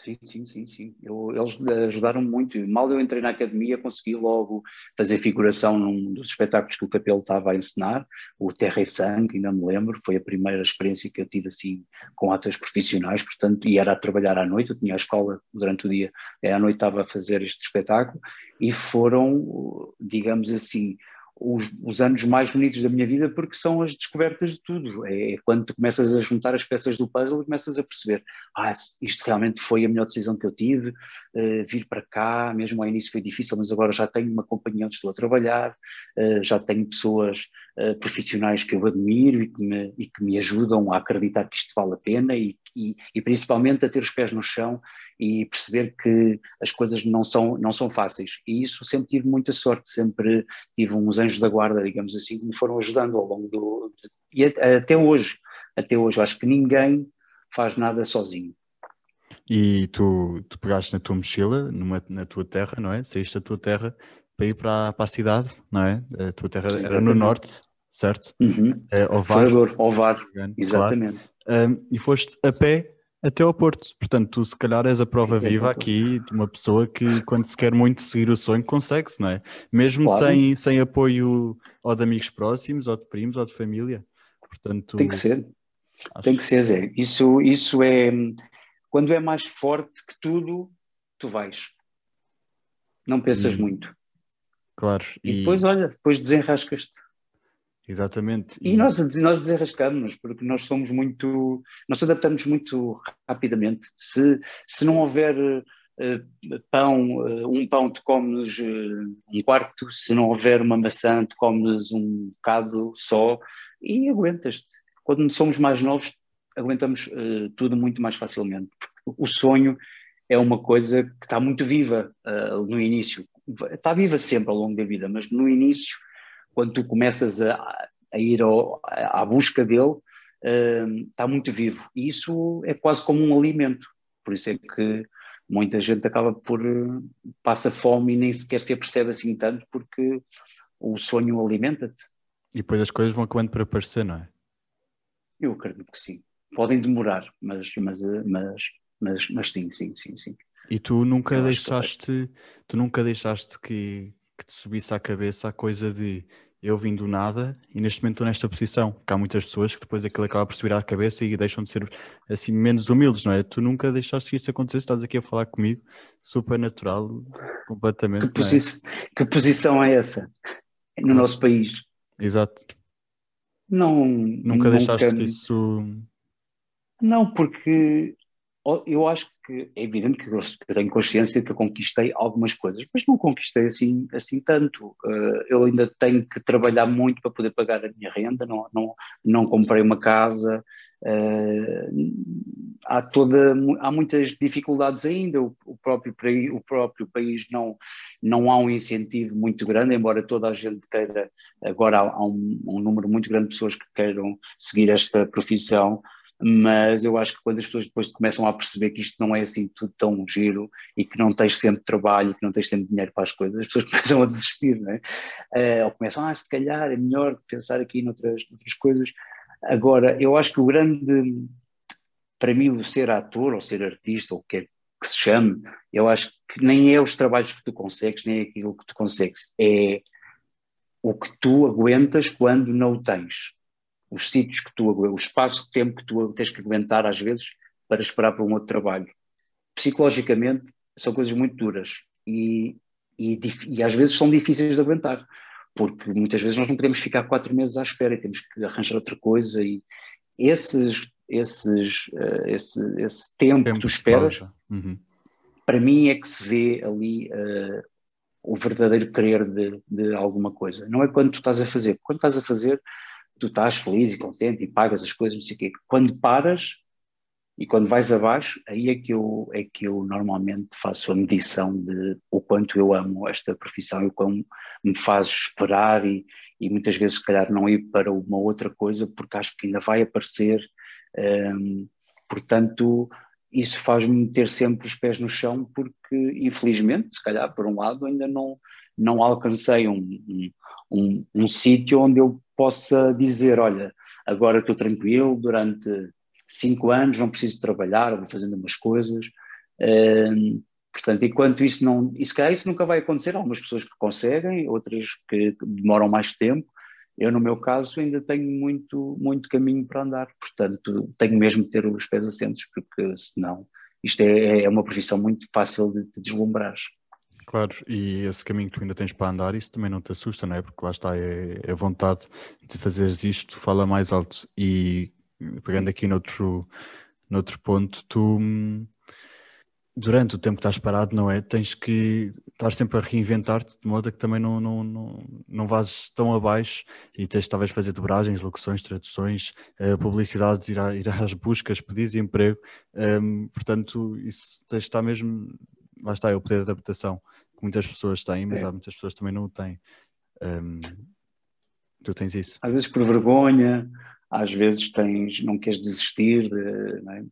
[SPEAKER 1] Sim, sim, sim, sim. Eu, eles ajudaram muito. Mal eu entrei na academia, consegui logo fazer figuração num dos espetáculos que o Capelo estava a ensinar, o Terra e Sangue, ainda me lembro, foi a primeira experiência que eu tive assim com atores profissionais, portanto, e era a trabalhar à noite, eu tinha a escola durante o dia, à noite estava a fazer este espetáculo, e foram, digamos assim, os, os, anos mais bonitos da minha vida porque são as descobertas de tudo. É, é quando tu começas a juntar as peças do puzzle e começas a perceber, ah, isto realmente foi a melhor decisão que eu tive, uh, vir para cá, mesmo ao início foi difícil, mas agora já tenho uma companhia onde estou a trabalhar, uh, já tenho pessoas uh, profissionais que eu admiro e que, me, e que me ajudam a acreditar que isto vale a pena e, e, e principalmente a ter os pés no chão e perceber que as coisas não são, não são fáceis. E isso sempre tive muita sorte, sempre tive uns anjos da guarda, digamos assim, que me foram ajudando ao longo do. e até hoje, até hoje, acho que ninguém faz nada sozinho.
[SPEAKER 2] E tu, tu pegaste na tua mochila, numa, na tua terra, não é? Saíste da tua terra para ir para, para a cidade, não é? A tua terra exatamente. era no norte, certo?
[SPEAKER 1] Uhum. É, Ovar. Ovar, exatamente.
[SPEAKER 2] Claro. Um, e foste a pé até ao Porto. Portanto, tu se calhar és a prova viva aqui de uma pessoa que, quando se quer muito seguir o sonho, consegue-se, não é? Mesmo claro. sem, sem apoio ou de amigos próximos, ou de primos, ou de família. Portanto,
[SPEAKER 1] Tem que ser. Acho... Tem que ser, Zé. Isso, isso é. Quando é mais forte que tudo, tu vais. Não pensas hum. muito.
[SPEAKER 2] Claro.
[SPEAKER 1] E, e depois, olha, depois desenrascas-te.
[SPEAKER 2] Exatamente.
[SPEAKER 1] E, e nós, nós desenrascamos porque nós somos muito, nós adaptamos muito rapidamente. Se, se não houver uh, pão, uh, um pão te comes uh, um quarto, se não houver uma maçã te comes um bocado só e aguentas-te. Quando somos mais novos aguentamos tudo muito mais facilmente. O sonho é uma coisa que está muito viva no início. Está viva sempre ao longo da vida, mas no início quando tu começas a, a ir ao, à busca dele, uh, está muito vivo. E isso é quase como um alimento. Por isso é que muita gente acaba por uh, passa fome e nem sequer se apercebe assim tanto, porque o sonho alimenta-te.
[SPEAKER 2] E depois as coisas vão acabando por aparecer, não é?
[SPEAKER 1] Eu acredito que sim. Podem demorar, mas, mas, mas, mas, mas sim, sim, sim, sim.
[SPEAKER 2] E tu nunca Eu deixaste, tu nunca deixaste que, que te subisse à cabeça a coisa de eu vim do nada e neste momento estou nesta posição. Porque há muitas pessoas que depois aquilo acaba por subir à cabeça e deixam de ser assim menos humildes, não é? Tu nunca deixaste que isso acontecesse, estás aqui a falar comigo, super natural, completamente.
[SPEAKER 1] Que, posi é? que posição é essa no nosso país?
[SPEAKER 2] Exato.
[SPEAKER 1] Não.
[SPEAKER 2] Nunca, nunca deixaste que isso.
[SPEAKER 1] Não, porque eu acho que é evidente que eu, tenho consciência que eu conquistei algumas coisas, mas não conquistei assim, assim tanto. Uh, eu ainda tenho que trabalhar muito para poder pagar a minha renda, não, não, não comprei uma casa, uh, há, toda, há muitas dificuldades ainda, o, próprio, o próprio país não, não há um incentivo muito grande, embora toda a gente queira, agora há, há um, um número muito grande de pessoas que queiram seguir esta profissão, mas eu acho que quando as pessoas depois começam a perceber que isto não é assim tudo tão giro e que não tens sempre trabalho, que não tens sempre dinheiro para as coisas, as pessoas começam a desistir, não é? Uh, ou começam, ah, se calhar é melhor pensar aqui noutras, noutras coisas. Agora, eu acho que o grande, para mim, o ser ator ou ser artista, ou o que é que se chame, eu acho que nem é os trabalhos que tu consegues, nem é aquilo que tu consegues, é o que tu aguentas quando não o tens os sítios que tu, o espaço de tempo que tu tens que aguentar às vezes para esperar por um outro trabalho. Psicologicamente são coisas muito duras e, e, e, às vezes são difíceis de aguentar, porque muitas vezes nós não podemos ficar quatro meses à espera e temos que arranjar outra coisa e esses, esses, uh, esse, esse tempo, tempo que tu esperas, uhum. para mim é que se vê ali uh, o verdadeiro querer de, de alguma coisa. Não é quando tu estás a fazer, quando estás a fazer tu estás feliz e contente e pagas as coisas, não sei o quê. Quando paras e quando vais abaixo, aí é que eu, é que eu normalmente faço a medição de o quanto eu amo esta profissão e o quanto me faz esperar e, e muitas vezes, se calhar, não ir para uma outra coisa porque acho que ainda vai aparecer. Um, portanto, isso faz-me ter sempre os pés no chão porque, infelizmente, se calhar, por um lado, ainda não, não alcancei um, um, um, um sítio onde eu possa dizer, olha, agora estou tranquilo, durante cinco anos não preciso trabalhar, vou fazendo umas coisas. Uh, portanto, enquanto isso não, se calhar isso nunca vai acontecer, há algumas pessoas que conseguem, outras que demoram mais tempo. Eu, no meu caso, ainda tenho muito, muito caminho para andar, portanto, tenho mesmo de ter os pés assentos, porque senão isto é, é uma profissão muito fácil de, de deslumbrar.
[SPEAKER 2] Claro, e esse caminho que tu ainda tens para andar, isso também não te assusta, não é? Porque lá está, é, é a vontade de fazeres isto, fala mais alto. E pegando aqui noutro, noutro ponto, tu durante o tempo que estás parado, não é? Tens que estar sempre a reinventar-te de modo a que também não, não, não, não vás tão abaixo e tens talvez fazer dobragens, locuções, traduções, uh, publicidades, ir, a, ir às buscas, pedis emprego. Um, portanto, isso tens de estar mesmo lá está, é o poder de adaptação que muitas pessoas têm, mas é. há muitas pessoas que também não o têm. Um, tu tens isso?
[SPEAKER 1] Às vezes por vergonha, às vezes tens, não queres desistir, de, não é?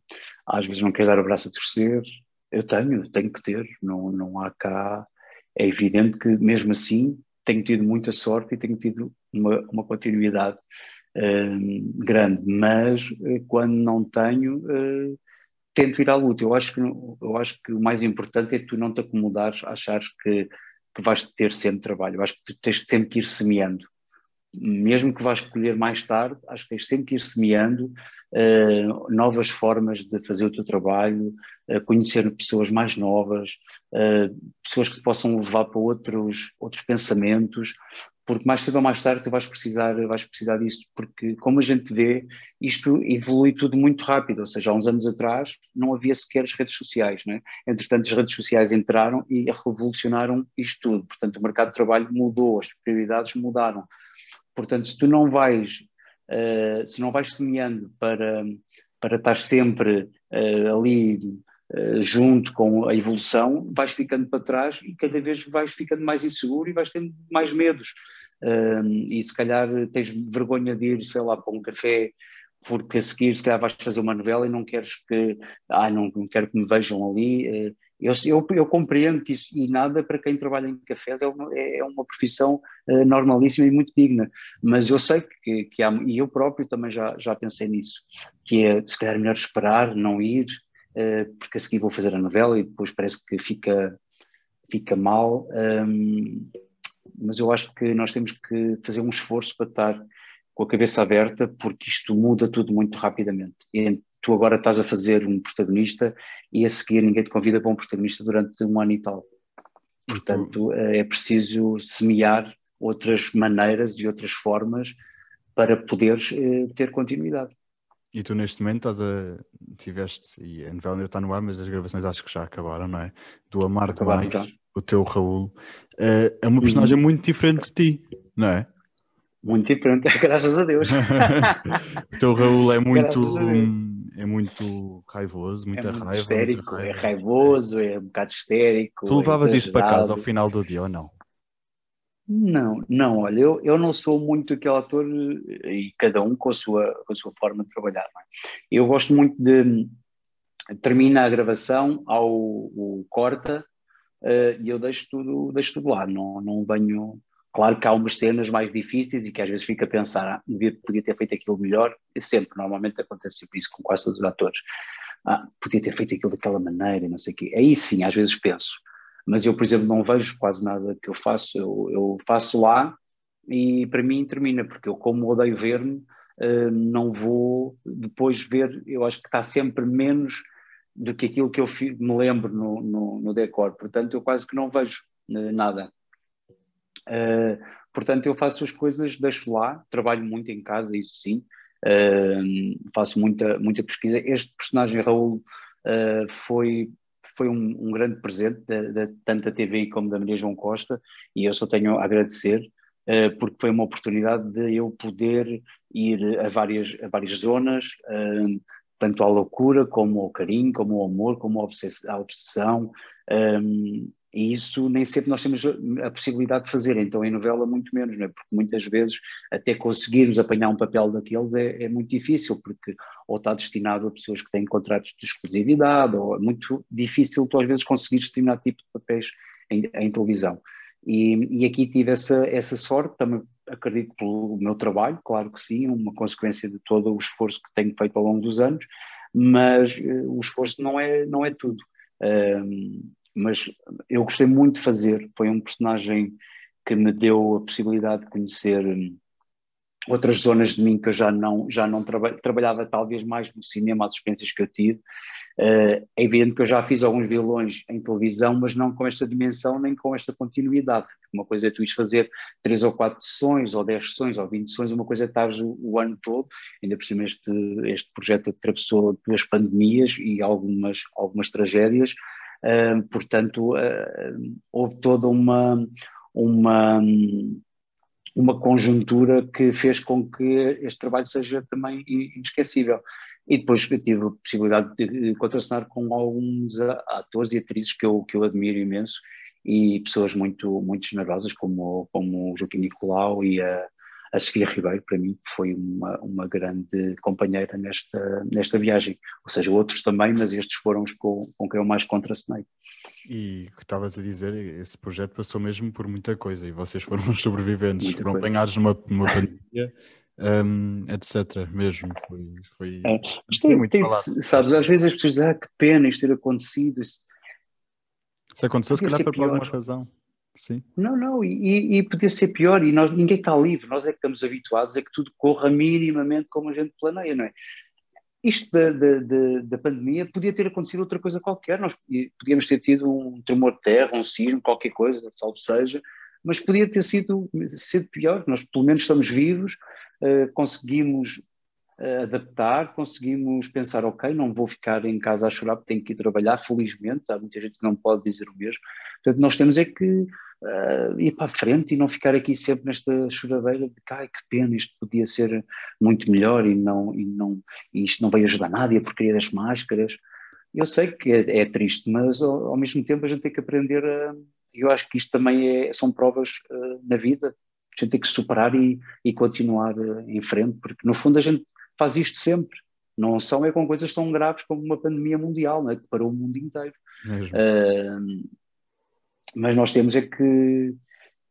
[SPEAKER 1] às vezes não queres dar o braço a torcer. Eu tenho, tenho que ter, não, não há cá. É evidente que mesmo assim tenho tido muita sorte e tenho tido uma, uma continuidade um, grande, mas eh, quando não tenho, uh, tento ir à luta. Eu acho que, eu acho que o mais importante é tu não te acomodares, achares que, que vais ter sempre trabalho. Eu acho que tu tens sempre que ir semeando. Mesmo que vais colher mais tarde, acho que tens sempre que ir semeando uh, novas formas de fazer o teu trabalho, uh, conhecer pessoas mais novas, uh, pessoas que te possam levar para outros, outros pensamentos, porque mais cedo ou mais tarde tu vais precisar, vais precisar disso, porque como a gente vê, isto evolui tudo muito rápido, ou seja, há uns anos atrás não havia sequer as redes sociais, não é? entretanto as redes sociais entraram e revolucionaram isto tudo, portanto o mercado de trabalho mudou, as prioridades mudaram, portanto se tu não vais, uh, se não vais semeando para, para estar sempre uh, ali Uh, junto com a evolução, vais ficando para trás e cada vez vais ficando mais inseguro e vais tendo mais medos e se calhar tens vergonha de ir, sei lá, para um café porque a seguir se calhar vais fazer uma novela e não queres que, ah, não, não quero que me vejam ali. Eh, eu, eu, eu, compreendo que isso, e nada para quem trabalha em cafés, é uma, é uma profissão uh, normalíssima e muito digna, mas eu sei que, que há, e eu próprio também já, já pensei nisso, que é se calhar melhor esperar, não ir, uh, porque a seguir vou fazer a novela e depois parece que fica, fica mal. Um, mas eu acho que nós temos que fazer um esforço para estar com a cabeça aberta, porque isto muda tudo muito rapidamente. E tu agora estás a fazer um protagonista e a seguir ninguém te convida para um protagonista durante um ano e tal. Portanto, eh, é preciso semear outras maneiras e outras formas para poderes eh, ter continuidade.
[SPEAKER 2] E tu neste momento estás a. tiveste, e a novela ainda está no ar, mas as gravações acho que já acabaram, não é? Do Amar Demais, o teu Raul, uh, é uma personagem uhum. muito diferente de ti, não é?
[SPEAKER 1] Muito diferente, graças a Deus.
[SPEAKER 2] o teu Raul é muito, é muito raivoso, muita é muito raiva.
[SPEAKER 1] Histérico,
[SPEAKER 2] muita
[SPEAKER 1] é raiva. é raivoso, é um bocado histérico.
[SPEAKER 2] Tu levavas é isso para casa ao final do dia ou não?
[SPEAKER 1] Não, não, olha, eu, eu não sou muito aquele ator e cada um com a sua, com a sua forma de trabalhar. É? Eu gosto muito de termina a gravação, ao corta uh, e eu deixo tudo, deixo tudo lá, não, não venho. Claro que há umas cenas mais difíceis e que às vezes fica a pensar, ah, devia, podia ter feito aquilo melhor, e sempre, normalmente acontece isso com quase todos os atores. Ah, podia ter feito aquilo daquela maneira, não sei o quê. Aí sim, às vezes penso, mas eu, por exemplo, não vejo quase nada que eu faço, eu, eu faço lá e para mim termina, porque eu, como odeio ver-me, uh, não vou depois ver, eu acho que está sempre menos do que aquilo que eu me lembro no, no, no decor, portanto eu quase que não vejo uh, nada. Uh, portanto eu faço as coisas, deixo lá, trabalho muito em casa, isso sim, uh, faço muita, muita pesquisa. Este personagem, Raul, foi, foi um, um grande presente de, tanto da TV como da Maria João Costa e eu só tenho a agradecer uh, porque foi uma oportunidade de eu poder ir a várias, a várias zonas, uh, tanto à loucura, como ao carinho, como ao amor, como à obsessão, um, e isso nem sempre nós temos a possibilidade de fazer, então em novela muito menos, não é? porque muitas vezes até conseguirmos apanhar um papel daqueles é, é, muito difícil, porque ou está destinado a pessoas que têm contratos de exclusividade, ou é muito difícil tu às vezes conseguir determinado tipo de papéis em, em televisão. E, e, aqui tive essa, essa sorte, também acredito pelo meu trabalho, claro que sim, uma consequência de todo o esforço que tenho feito ao longo dos anos, mas uh, o esforço não é, não é tudo. Um, mas eu gostei muito de fazer. Foi um personagem que me deu a possibilidade de conhecer hum, outras zonas de mim que eu já não, já não traba trabalhava, talvez mais no cinema, as experiências que eu tive. Uh, é evidente que eu já fiz alguns vilões em televisão, mas não com esta dimensão nem com esta continuidade. Uma coisa é tu ires fazer três ou quatro sessões, ou dez sessões, ou vinte sessões, uma coisa é estar o, o, ano todo. Ainda por cima, este, este projeto atravessou duas pandemias e algumas, algumas tragédias. Uh, portanto, uh, houve toda uma, uma, uma conjuntura que fez com que este trabalho seja também inesquecível. E depois tive a possibilidade de contracenar com alguns atores e atrizes que eu, que eu admiro imenso e pessoas muito, muito generosas, como, como o Joaquim Nicolau e a, a Sofia Ribeiro, para mim, foi uma, uma grande companheira nesta, nesta viagem. Ou seja, outros também, mas estes foram os com, com quem eu mais contracenei.
[SPEAKER 2] E o que estavas a dizer, esse projeto passou mesmo por muita coisa e vocês foram os sobreviventes, muita foram apanhados numa, numa pandemia, um, etc. Mesmo. Foi, foi,
[SPEAKER 1] é. tem, tem sabes, às vezes as pessoas dizem, ah, que pena isto ter acontecido.
[SPEAKER 2] Isso, Se aconteceu, se calhar foi por alguma razão. Sim.
[SPEAKER 1] Não, não, e, e podia ser pior, e nós, ninguém está livre, nós é que estamos habituados a que tudo corra minimamente como a gente planeia, não é? Isto da, da, da, da pandemia podia ter acontecido outra coisa qualquer, nós podíamos ter tido um tremor de terra, um sismo, qualquer coisa, salvo seja, mas podia ter sido, sido pior, nós pelo menos estamos vivos, uh, conseguimos adaptar, conseguimos pensar, ok, não vou ficar em casa a chorar porque tenho que ir trabalhar, felizmente, há muita gente que não pode dizer o mesmo, portanto nós temos é que uh, ir para a frente e não ficar aqui sempre nesta choradeira de ai, que pena, isto podia ser muito melhor e, não, e, não, e isto não vai ajudar nada e a porcaria das máscaras. Eu sei que é, é triste, mas ao, ao, mesmo tempo a gente tem que aprender a. Eu acho que isto também é, são provas uh, na vida. A gente tem que superar e, e continuar em frente, porque no fundo a gente faz isto sempre. Não são é com coisas tão graves como uma pandemia mundial, né, que parou o mundo inteiro. Uh, mas nós temos é que,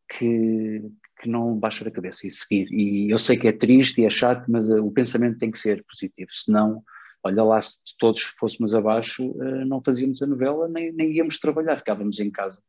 [SPEAKER 1] que, que não baixar a cabeça e seguir. E eu sei que é triste e é chato, mas uh, o pensamento tem que ser positivo, senão, olha lá, se todos fôssemos abaixo, uh, não fazíamos a novela, nem, nem íamos trabalhar, ficávamos em casa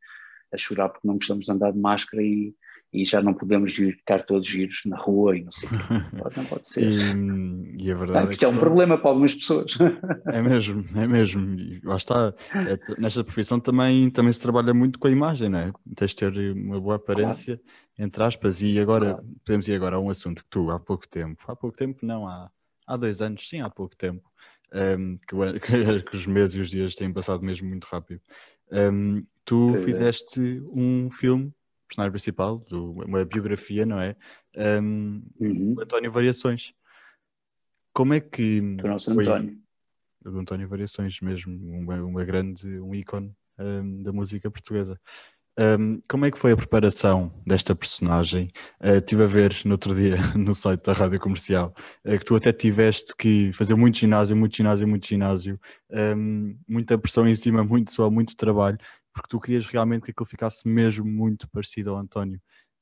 [SPEAKER 1] a chorar porque não gostamos de andar de máscara e, e já não podemos ficar todos giros na rua e não sei o Pode, não pode ser.
[SPEAKER 2] E, e a verdade
[SPEAKER 1] é, que é um problema para algumas pessoas.
[SPEAKER 2] É mesmo, é mesmo. E lá está. É, nesta profissão também, também se trabalha muito com a imagem, não é? Tens de ter uma boa aparência, claro. entre aspas. E agora, claro. podemos ir agora a um assunto que tu, há pouco tempo, há pouco tempo não, há, há dois anos, sim, há pouco tempo, um, que, que, que, os meses e os dias têm passado mesmo muito rápido. Um, tu é. fizeste um filme personagem principal, do, uma biografia, não é? Um, uhum. António Variações. Como é que.
[SPEAKER 1] Do nosso foi, António.
[SPEAKER 2] Do António Variações mesmo, uma, uma grande, um ícone um, da música portuguesa. Um, como é que foi a preparação desta personagem? Uh, estive a ver no outro dia no site da Rádio Comercial uh, que tu até tiveste que fazer muito ginásio, muito ginásio, muito ginásio, um, muita pressão em cima, muito suor, muito trabalho porque tu querias realmente que aquilo ficasse mesmo muito parecido ao António.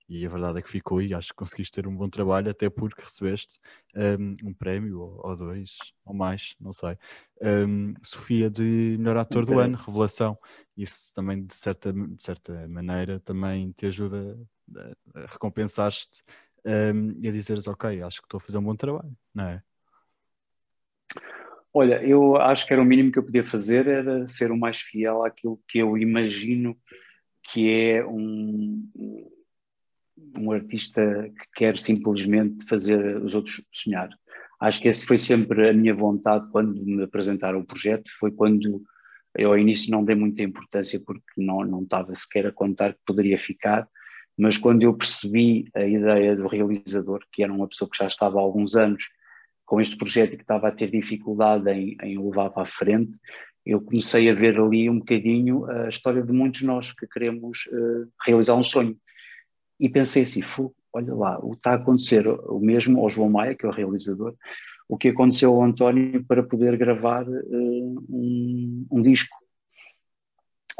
[SPEAKER 2] E a verdade é que ficou e acho que conseguiste ter um bom trabalho, até porque recebeste um, um prémio, ou, ou, dois, ou mais, não sei. Um, Sofia de melhor ator do ano, revelação. Isso também, de certa, de certa maneira, também te ajuda a, a recompensar-te um, e a dizeres, ok, acho que estou a fazer um bom trabalho, não é?
[SPEAKER 1] Olha, eu acho que era o mínimo que eu podia fazer era ser o mais fiel àquilo que eu imagino que é um, um artista que quer simplesmente fazer os outros sonhar. Acho que esse foi sempre a minha vontade quando me apresentaram o projeto, foi quando eu ao início não dei muita importância porque não, não estava sequer a contar que poderia ficar mas quando eu percebi a ideia do realizador, que era uma pessoa que já estava há alguns anos com este projeto e que estava a ter dificuldade em, em o levar para a frente, eu comecei a ver ali um bocadinho a história de muitos nós que queremos uh, realizar um sonho. E pensei assim, olha lá, o que está a acontecer o mesmo ao João Maia, que é o realizador, o que aconteceu ao António para poder gravar uh, um, um, disco.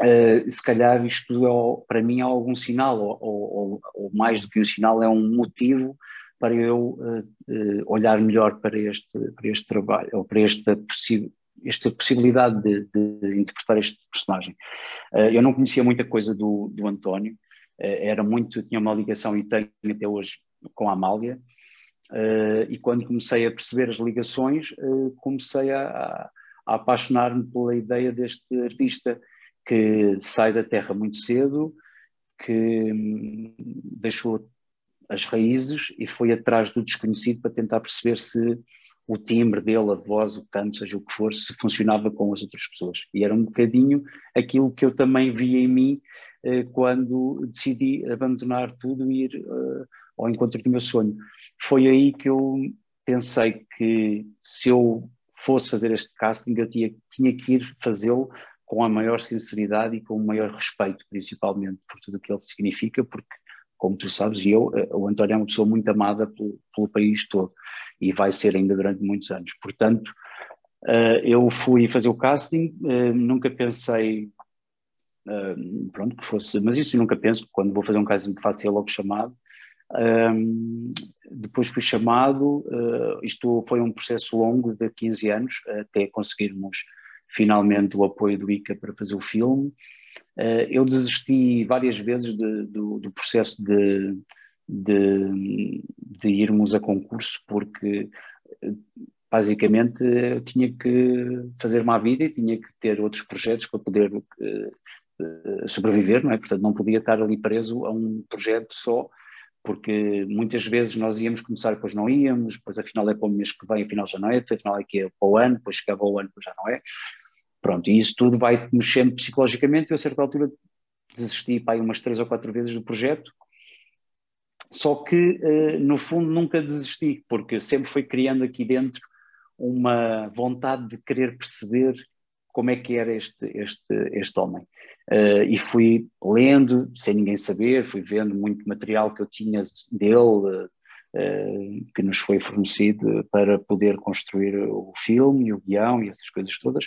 [SPEAKER 1] Uh, se calhar isto é, para mim é algum sinal, ou, ou, ou, mais do que um sinal, é um motivo para eu uh, olhar melhor para este, para este trabalho, ou para esta, possi esta possibilidade de, de, interpretar este personagem. eu não conhecia muita coisa do, do António, era muito, tinha uma ligação e tenho até hoje com a Amália, Uh, e quando comecei a perceber as ligações, uh, comecei a, a apaixonar-me pela ideia deste artista que sai da terra muito cedo, que hum, deixou as raízes e foi atrás do desconhecido para tentar perceber se o timbre dele, a voz, o canto, seja o que for, se funcionava com as outras pessoas. E era um bocadinho aquilo que eu também via em mim uh, quando decidi abandonar tudo e ir ao encontro do meu sonho. Foi aí que eu pensei que se eu fosse fazer este casting, eu tinha, tinha que ir fazê-lo com a maior sinceridade e com o maior respeito, principalmente por tudo o que ele significa, porque, como tu sabes, e eu, eh, o António é uma pessoa muito amada pelo, pelo país todo e vai ser ainda durante muitos anos. Portanto, eh, eu fui fazer o casting, eh, nunca pensei pronto, que fosse, mas isso eu nunca penso, quando vou fazer um casting que faço ser logo chamado, depois fui chamado, uh, isto foi um processo longo de 15 anos, até conseguirmos finalmente o apoio do ICA para fazer o filme. Uh, eu desisti várias vezes de, do, do, processo de, de, de, irmos a concurso, porque basicamente eu tinha que fazer uma vida e tinha que ter outros projetos para poder uh, sobreviver, não é? Portanto, não podia estar ali preso a um projeto só porque muitas vezes nós íamos começar, depois não íamos, depois afinal é para o mês que vem, afinal já não é, afinal é que é para o ano, depois chegava o ano, depois já não é. Pronto, e isso tudo vai mexendo psicologicamente. Eu, a certa altura, desisti aí umas três ou quatro vezes do projeto, só que, eh, no fundo, nunca desisti, porque sempre fui criando aqui dentro uma vontade de querer perceber como é que era este, este, este homem. Uh, e fui lendo, sem ninguém saber, fui vendo muito material que eu tinha dele, uh, que nos foi fornecido para poder construir o filme, o guião e essas coisas todas.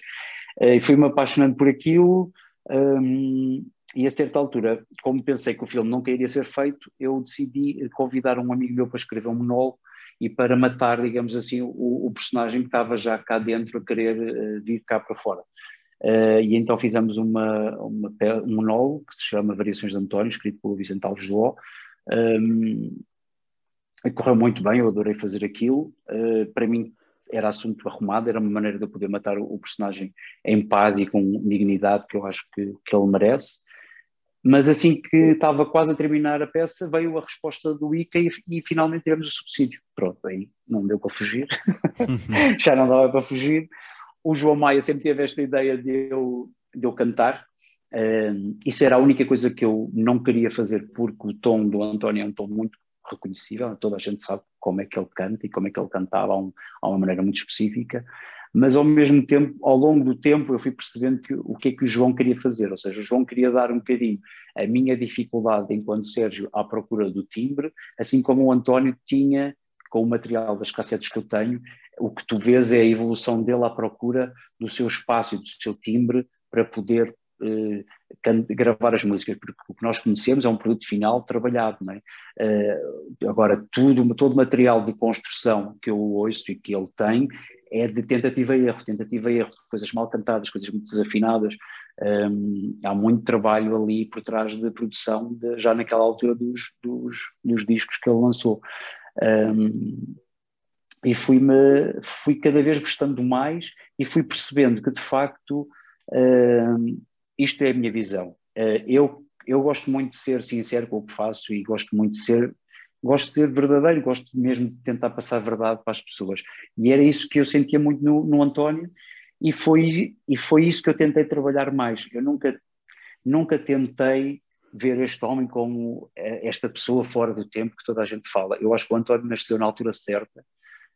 [SPEAKER 1] Uh, e fui-me apaixonando por aquilo. Um, e a certa altura, como pensei que o filme nunca iria ser feito, eu decidi convidar um amigo meu para escrever um monólogo e para matar, digamos assim, o, o personagem que estava já cá dentro a querer uh, vir cá para fora. Uh, e então fizemos uma, uma, um monólogo que se chama Variações de António, escrito pelo Vicente Alves Ló. Um, ehm, correu muito bem, eu adorei fazer aquilo. Uh, para mim era assunto arrumado, era uma maneira de eu poder matar o, o, personagem em paz e com dignidade que eu acho que, que ele merece. Mas assim que estava quase a terminar a peça, veio a resposta do ICA e, e finalmente tivemos o subsídio. Pronto, aí não deu para fugir, uhum. já não dava para fugir o João Maia sempre teve esta ideia de eu, de eu cantar. Uh, isso era a única coisa que eu não queria fazer, porque o tom do António é um tom muito reconhecível, toda a gente sabe como é que ele canta e como é que ele cantava a, um, a uma maneira muito específica, mas ao mesmo tempo, ao longo do tempo, eu fui percebendo que, o que é que o João queria fazer, ou seja, o João queria dar um bocadinho a minha dificuldade enquanto Sérgio à procura do timbre, assim como o António tinha com o material das cassetes que eu tenho, o que tu vês é a evolução dele à procura do seu espaço e do seu timbre para poder eh, gravar as músicas, porque o que nós conhecemos é um produto final trabalhado, não é? Eh, agora, tudo, todo o material de construção que eu ouço e que ele tem é de tentativa e erro, tentativa e erro, coisas mal cantadas, coisas muito desafinadas, um, há muito trabalho ali por trás da produção, de, já naquela altura dos, dos, dos discos que ele lançou. Um, e fui-me, fui cada vez gostando mais e fui percebendo que de facto uh, isto é a minha visão. Uh, eu, eu gosto muito de ser sincero com o que faço e gosto muito de ser gosto de ser verdadeiro, gosto mesmo de tentar passar a verdade para as pessoas. E era isso que eu sentia muito no, no António e foi, e foi isso que eu tentei trabalhar mais. Eu nunca, nunca tentei ver este homem como eh, esta pessoa fora do tempo que toda a gente fala. Eu acho que o António nasceu na altura certa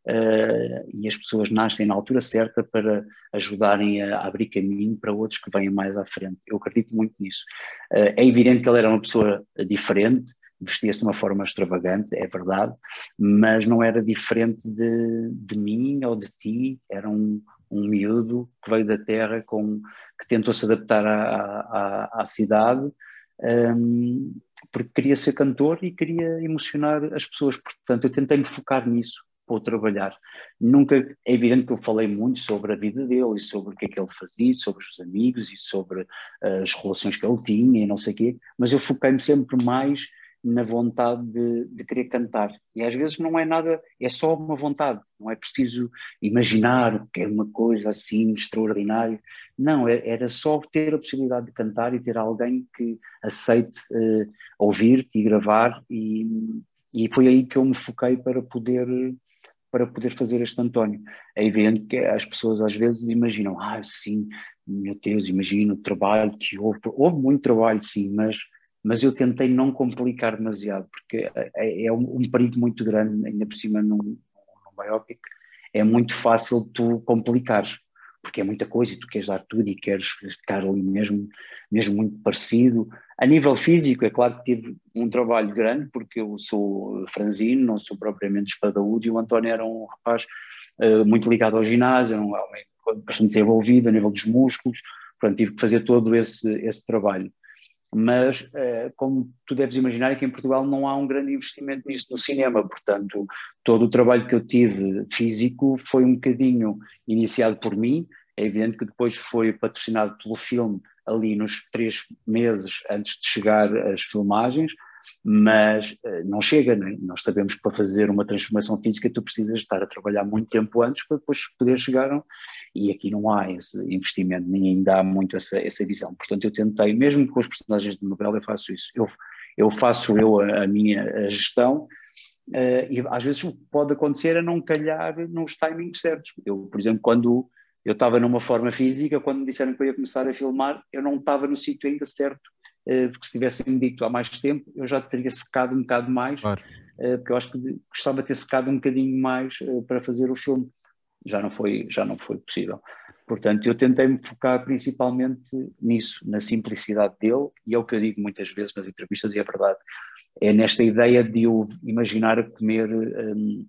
[SPEAKER 1] uh, e as pessoas nascem na altura certa para ajudarem a, abrir caminho para outros que venham mais à frente. Eu acredito muito nisso. Uh, é evidente que ele era uma pessoa diferente, vestia-se de uma forma extravagante, é verdade, mas não era diferente de, de mim ou de ti, era um, um miúdo que veio da terra com que tentou se adaptar à, à, à cidade um, porque queria ser cantor e queria emocionar as pessoas, portanto eu tentei me focar nisso para trabalhar. Nunca, é evidente que eu falei muito sobre a vida dele e sobre o que é que ele fazia, sobre os amigos e sobre uh, as relações que ele tinha e não sei o quê, mas eu foquei-me sempre mais na vontade de, de, querer cantar. E às vezes não é nada, é só uma vontade, não é preciso imaginar que é uma coisa assim extraordinária. Não, é, era só ter a possibilidade de cantar e ter alguém que aceite uh, ouvir-te e gravar, e, e foi aí que eu me foquei para poder para poder fazer este António. É evidente que as pessoas às vezes imaginam, ah, sim, meu Deus, imagina o trabalho que houve. Houve muito trabalho, sim, mas mas eu tentei não complicar demasiado, porque é, é um, um, perigo muito grande, ainda por cima num, num biopic, é muito fácil tu complicares, porque é muita coisa e tu queres dar tudo e queres ficar ali mesmo, mesmo muito parecido. A nível físico, é claro que tive um trabalho grande, porque eu sou franzino, não sou propriamente espadaúdo, e o António era um rapaz uh, muito ligado ao ginásio, um homem bastante desenvolvido a nível dos músculos, portanto tive que fazer todo esse, esse trabalho mas eh, como tu deves imaginar é que em Portugal não há um grande investimento nisso no cinema, portanto todo o trabalho que eu tive físico foi um bocadinho iniciado por mim, é evidente que depois foi patrocinado pelo filme ali nos três meses antes de chegar às filmagens, mas uh, não chega, né? nós sabemos que para fazer uma transformação física tu precisas estar a trabalhar muito tempo antes para depois poder chegar, e aqui não há esse investimento, nem ainda há muito essa, essa visão, portanto eu tentei, mesmo com os personagens de novela eu faço isso, eu, eu faço eu a, a minha gestão, uh, e às vezes o que pode acontecer é não calhar nos timings certos, eu por exemplo quando eu estava numa forma física, quando me disseram que eu ia começar a filmar, eu não estava no sítio ainda certo, eh, porque se tivessem dito há mais tempo, eu já teria secado um bocado mais, claro. Eh, porque eu acho que gostava de ter secado um bocadinho mais eh, para fazer o filme. Já não foi, já não foi possível. Portanto, eu tentei me focar principalmente nisso, na simplicidade dele, e é o que eu digo muitas vezes nas entrevistas, e é verdade. É nesta ideia de eu imaginar a comer um,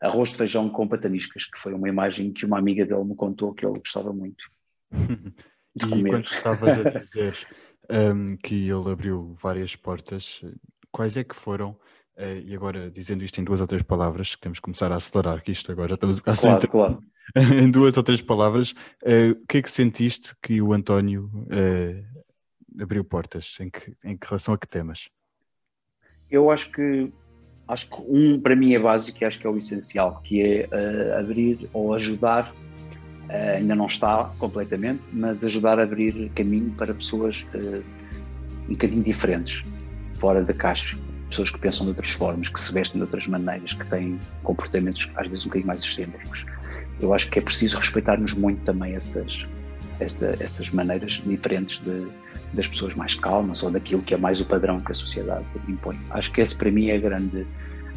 [SPEAKER 1] arroz de feijão com pataniscas, que foi uma imagem que uma amiga dele me contou que ele gostava muito.
[SPEAKER 2] De e comer. quando estavas a dizer um, que ele abriu várias portas. Quais é que foram? Uh, e agora, dizendo isto em duas ou três palavras, temos que começar a acelerar, que isto agora já estamos a
[SPEAKER 1] claro, sem claro.
[SPEAKER 2] em duas ou três palavras, uh, o que é que sentiste que o António uh, abriu portas? Em que, em que relação a que temas?
[SPEAKER 1] Eu acho que acho que um para mim é básico e acho que é o essencial, que é abrir ou ajudar Uh, ainda não está completamente, mas ajudar a abrir caminho para pessoas uh, um bocadinho diferentes, fora da caixa. Pessoas que pensam de outras formas, que se vestem de outras maneiras, que têm comportamentos às vezes um bocadinho mais excêntricos. Eu acho que é preciso respeitarmos muito também essas, essa, essas maneiras diferentes de, das pessoas mais calmas ou daquilo que é mais o padrão que a sociedade impõe. Acho que esse para mim é a grande,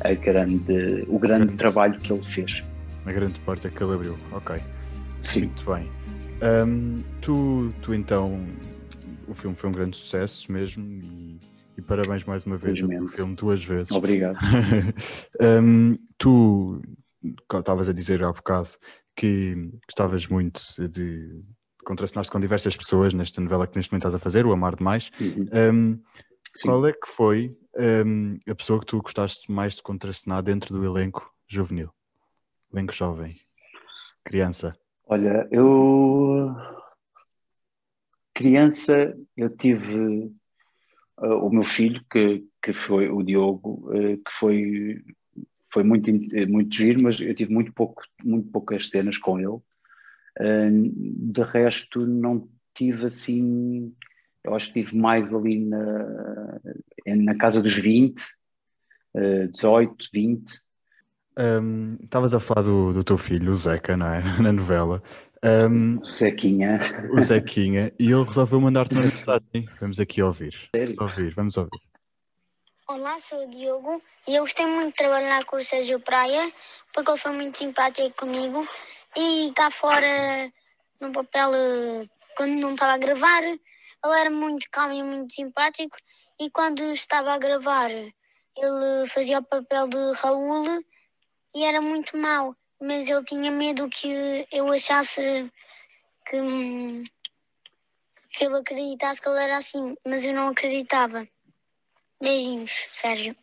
[SPEAKER 1] a grande, o grande trabalho que ele fez.
[SPEAKER 2] A grande porta que ele abriu, ok.
[SPEAKER 1] Sim.
[SPEAKER 2] Muito bem. Um, tu, tu então, o filme foi um grande sucesso mesmo e, e parabéns mais uma vez pelo filme duas vezes.
[SPEAKER 1] Obrigado.
[SPEAKER 2] um, tu estavas a dizer há bocado que gostavas muito de contracenar com diversas pessoas nesta novela que neste momento estás a fazer, o Amar Demais. Uhum. Um, qual é que foi um, a pessoa que tu gostaste mais de contracenar dentro do elenco juvenil? Elenco jovem, criança?
[SPEAKER 1] Olha, eu criança eu tive uh, o meu filho que, que foi o Diogo uh, que foi foi muito muito giro mas eu tive muito pouco muito poucas cenas com ele. Uh, de resto não tive assim eu acho que tive mais ali na, na casa dos 20 18, 20
[SPEAKER 2] Estavas um, a falar do, do, teu filho, o Zeca, não é? Na novela. Um,
[SPEAKER 1] o Zequinha.
[SPEAKER 2] O Zequinha. E ele resolveu mandar-te uma mensagem. Vamos aqui ouvir. Vamos ouvir, vamos ouvir.
[SPEAKER 3] Olá, sou o Diogo e eu gostei muito de trabalhar com o Sérgio Praia porque ele foi muito simpático comigo e cá fora, no papel, quando não estava a gravar, ele era muito calmo e muito simpático e quando estava a gravar, ele fazia o papel de Raul e era muito mau, mas ele tinha medo que eu achasse que, que eu acreditasse que ele era assim, mas eu não acreditava. Beijinhos, Sérgio.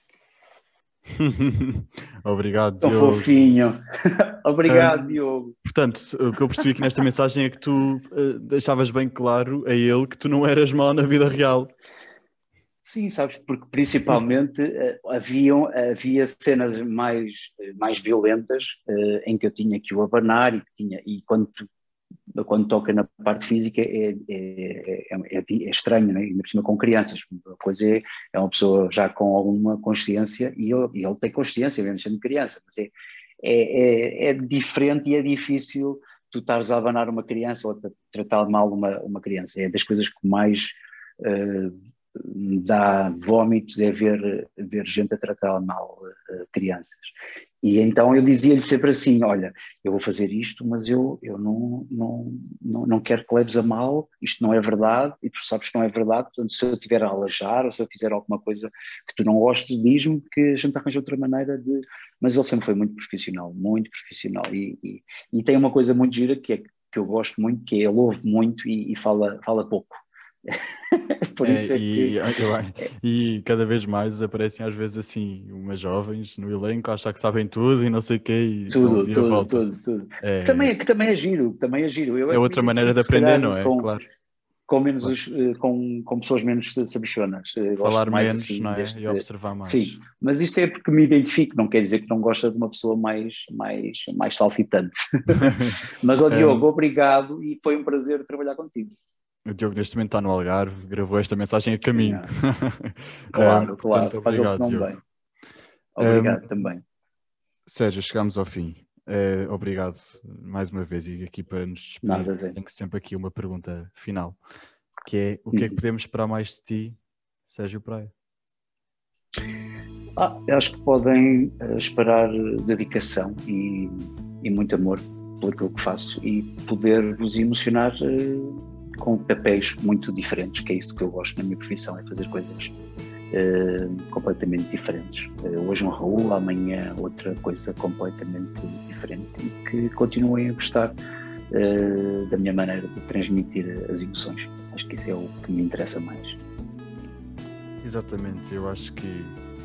[SPEAKER 2] Obrigado,
[SPEAKER 1] Tão
[SPEAKER 2] Diogo.
[SPEAKER 1] fofinho. Obrigado, Diogo.
[SPEAKER 2] Portanto, o que eu percebi aqui nesta mensagem é que tu uh, deixavas bem claro a ele que tu não eras mau na vida real.
[SPEAKER 1] Sim, sabes, porque principalmente uh, haviam, havia cenas mais, mais violentas uh, em que eu tinha que o abanar e que tinha, e quando quando toca na parte física é, é, é, é estranho, né? ainda por cima com crianças. A coisa é, é uma pessoa já com alguma consciência e ele, e ele tem consciência, mesmo sendo criança, mas é, é, é, diferente e é difícil tu estares a abanar uma criança ou a tratar mal uma, uma criança. É das coisas que mais uh, dá vômitos é ver, ver gente a tratar mal uh, crianças. E então eu dizia-lhe sempre assim: Olha, eu vou fazer isto, mas eu, eu não, não, não, não quero que leves a mal, isto não é verdade, e tu sabes que não é verdade, portanto, se eu estiver a alajar ou se eu fizer alguma coisa que tu não gostes, diz-me que a gente arranja outra maneira de. Mas ele sempre foi muito profissional, muito profissional, e, e, e tem uma coisa muito gira que é que eu gosto muito, que é ele ouve muito e, e fala, fala pouco.
[SPEAKER 2] Por isso é, é que... e, e, cada vez mais aparecem às vezes assim umas jovens no elenco a achar que sabem tudo e não sei o quê.
[SPEAKER 1] tudo, tudo, tudo, tudo, É... Que, também, que também é giro, também é giro.
[SPEAKER 2] Eu é outra maneira de aprender, não é?
[SPEAKER 1] Com,
[SPEAKER 2] claro.
[SPEAKER 1] Com, menos, claro. com, com pessoas menos sabichonas.
[SPEAKER 2] Falar menos assim, não é? Deste... e observar mais.
[SPEAKER 1] Sim, mas isso é porque me identifico, não quer dizer que não gosta de uma pessoa mais, mais, mais salsitante. mas, ó Diogo, obrigado e foi um prazer trabalhar contigo.
[SPEAKER 2] O Diogo neste momento está no Algarve, gravou esta mensagem a caminho.
[SPEAKER 1] claro, um, claro, portanto, faz obrigado, não bem. Obrigado um, também.
[SPEAKER 2] Sérgio, chegamos ao fim. Uh, obrigado mais uma vez e aqui para nos despedir,
[SPEAKER 1] Nada,
[SPEAKER 2] tenho sempre aqui uma pergunta final, que é o que é que uhum. podemos esperar mais de ti, Sérgio Praia?
[SPEAKER 1] Ah, acho que podem uh, esperar dedicação e, e muito amor pelo que faço e poder vos emocionar uh, com papéis muito diferentes, que é isso que eu gosto na minha profissão, é fazer coisas uh, completamente diferentes. Uh, hoje um Raul, amanhã outra coisa completamente diferente e que continuem a gostar uh, da minha maneira de transmitir as emoções. Acho que isso é o que me interessa mais.
[SPEAKER 2] Exatamente, eu acho que,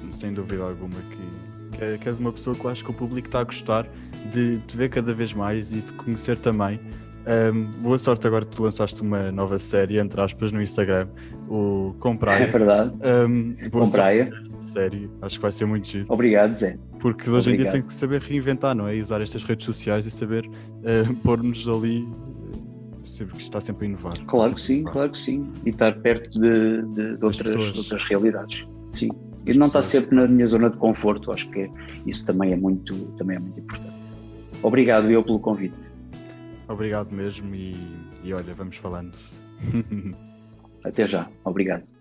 [SPEAKER 2] sem dúvida alguma, que, que, que és uma pessoa que eu acho que o público está a gostar de te ver cada vez mais e de conhecer também um, boa sorte agora que tu lançaste uma nova série, entre aspas, no Instagram, o Com Praia.
[SPEAKER 1] É verdade.
[SPEAKER 2] Um, boa
[SPEAKER 1] Com Praia.
[SPEAKER 2] série, acho que vai ser muito giro.
[SPEAKER 1] Obrigado, Zé.
[SPEAKER 2] Porque hoje em dia tem que saber reinventar, não é? E usar estas redes sociais e saber uh, pôr-nos ali sempre que está sempre a inovar.
[SPEAKER 1] Claro que sim, claro que sim. E estar perto de, de, de outras, de outras realidades. Sim. E não estar sempre na minha zona de conforto, acho que isso também é muito, também é muito importante. Obrigado eu pelo convite.
[SPEAKER 2] Obrigado mesmo e, e olha, vamos falando.
[SPEAKER 1] Até já, obrigado.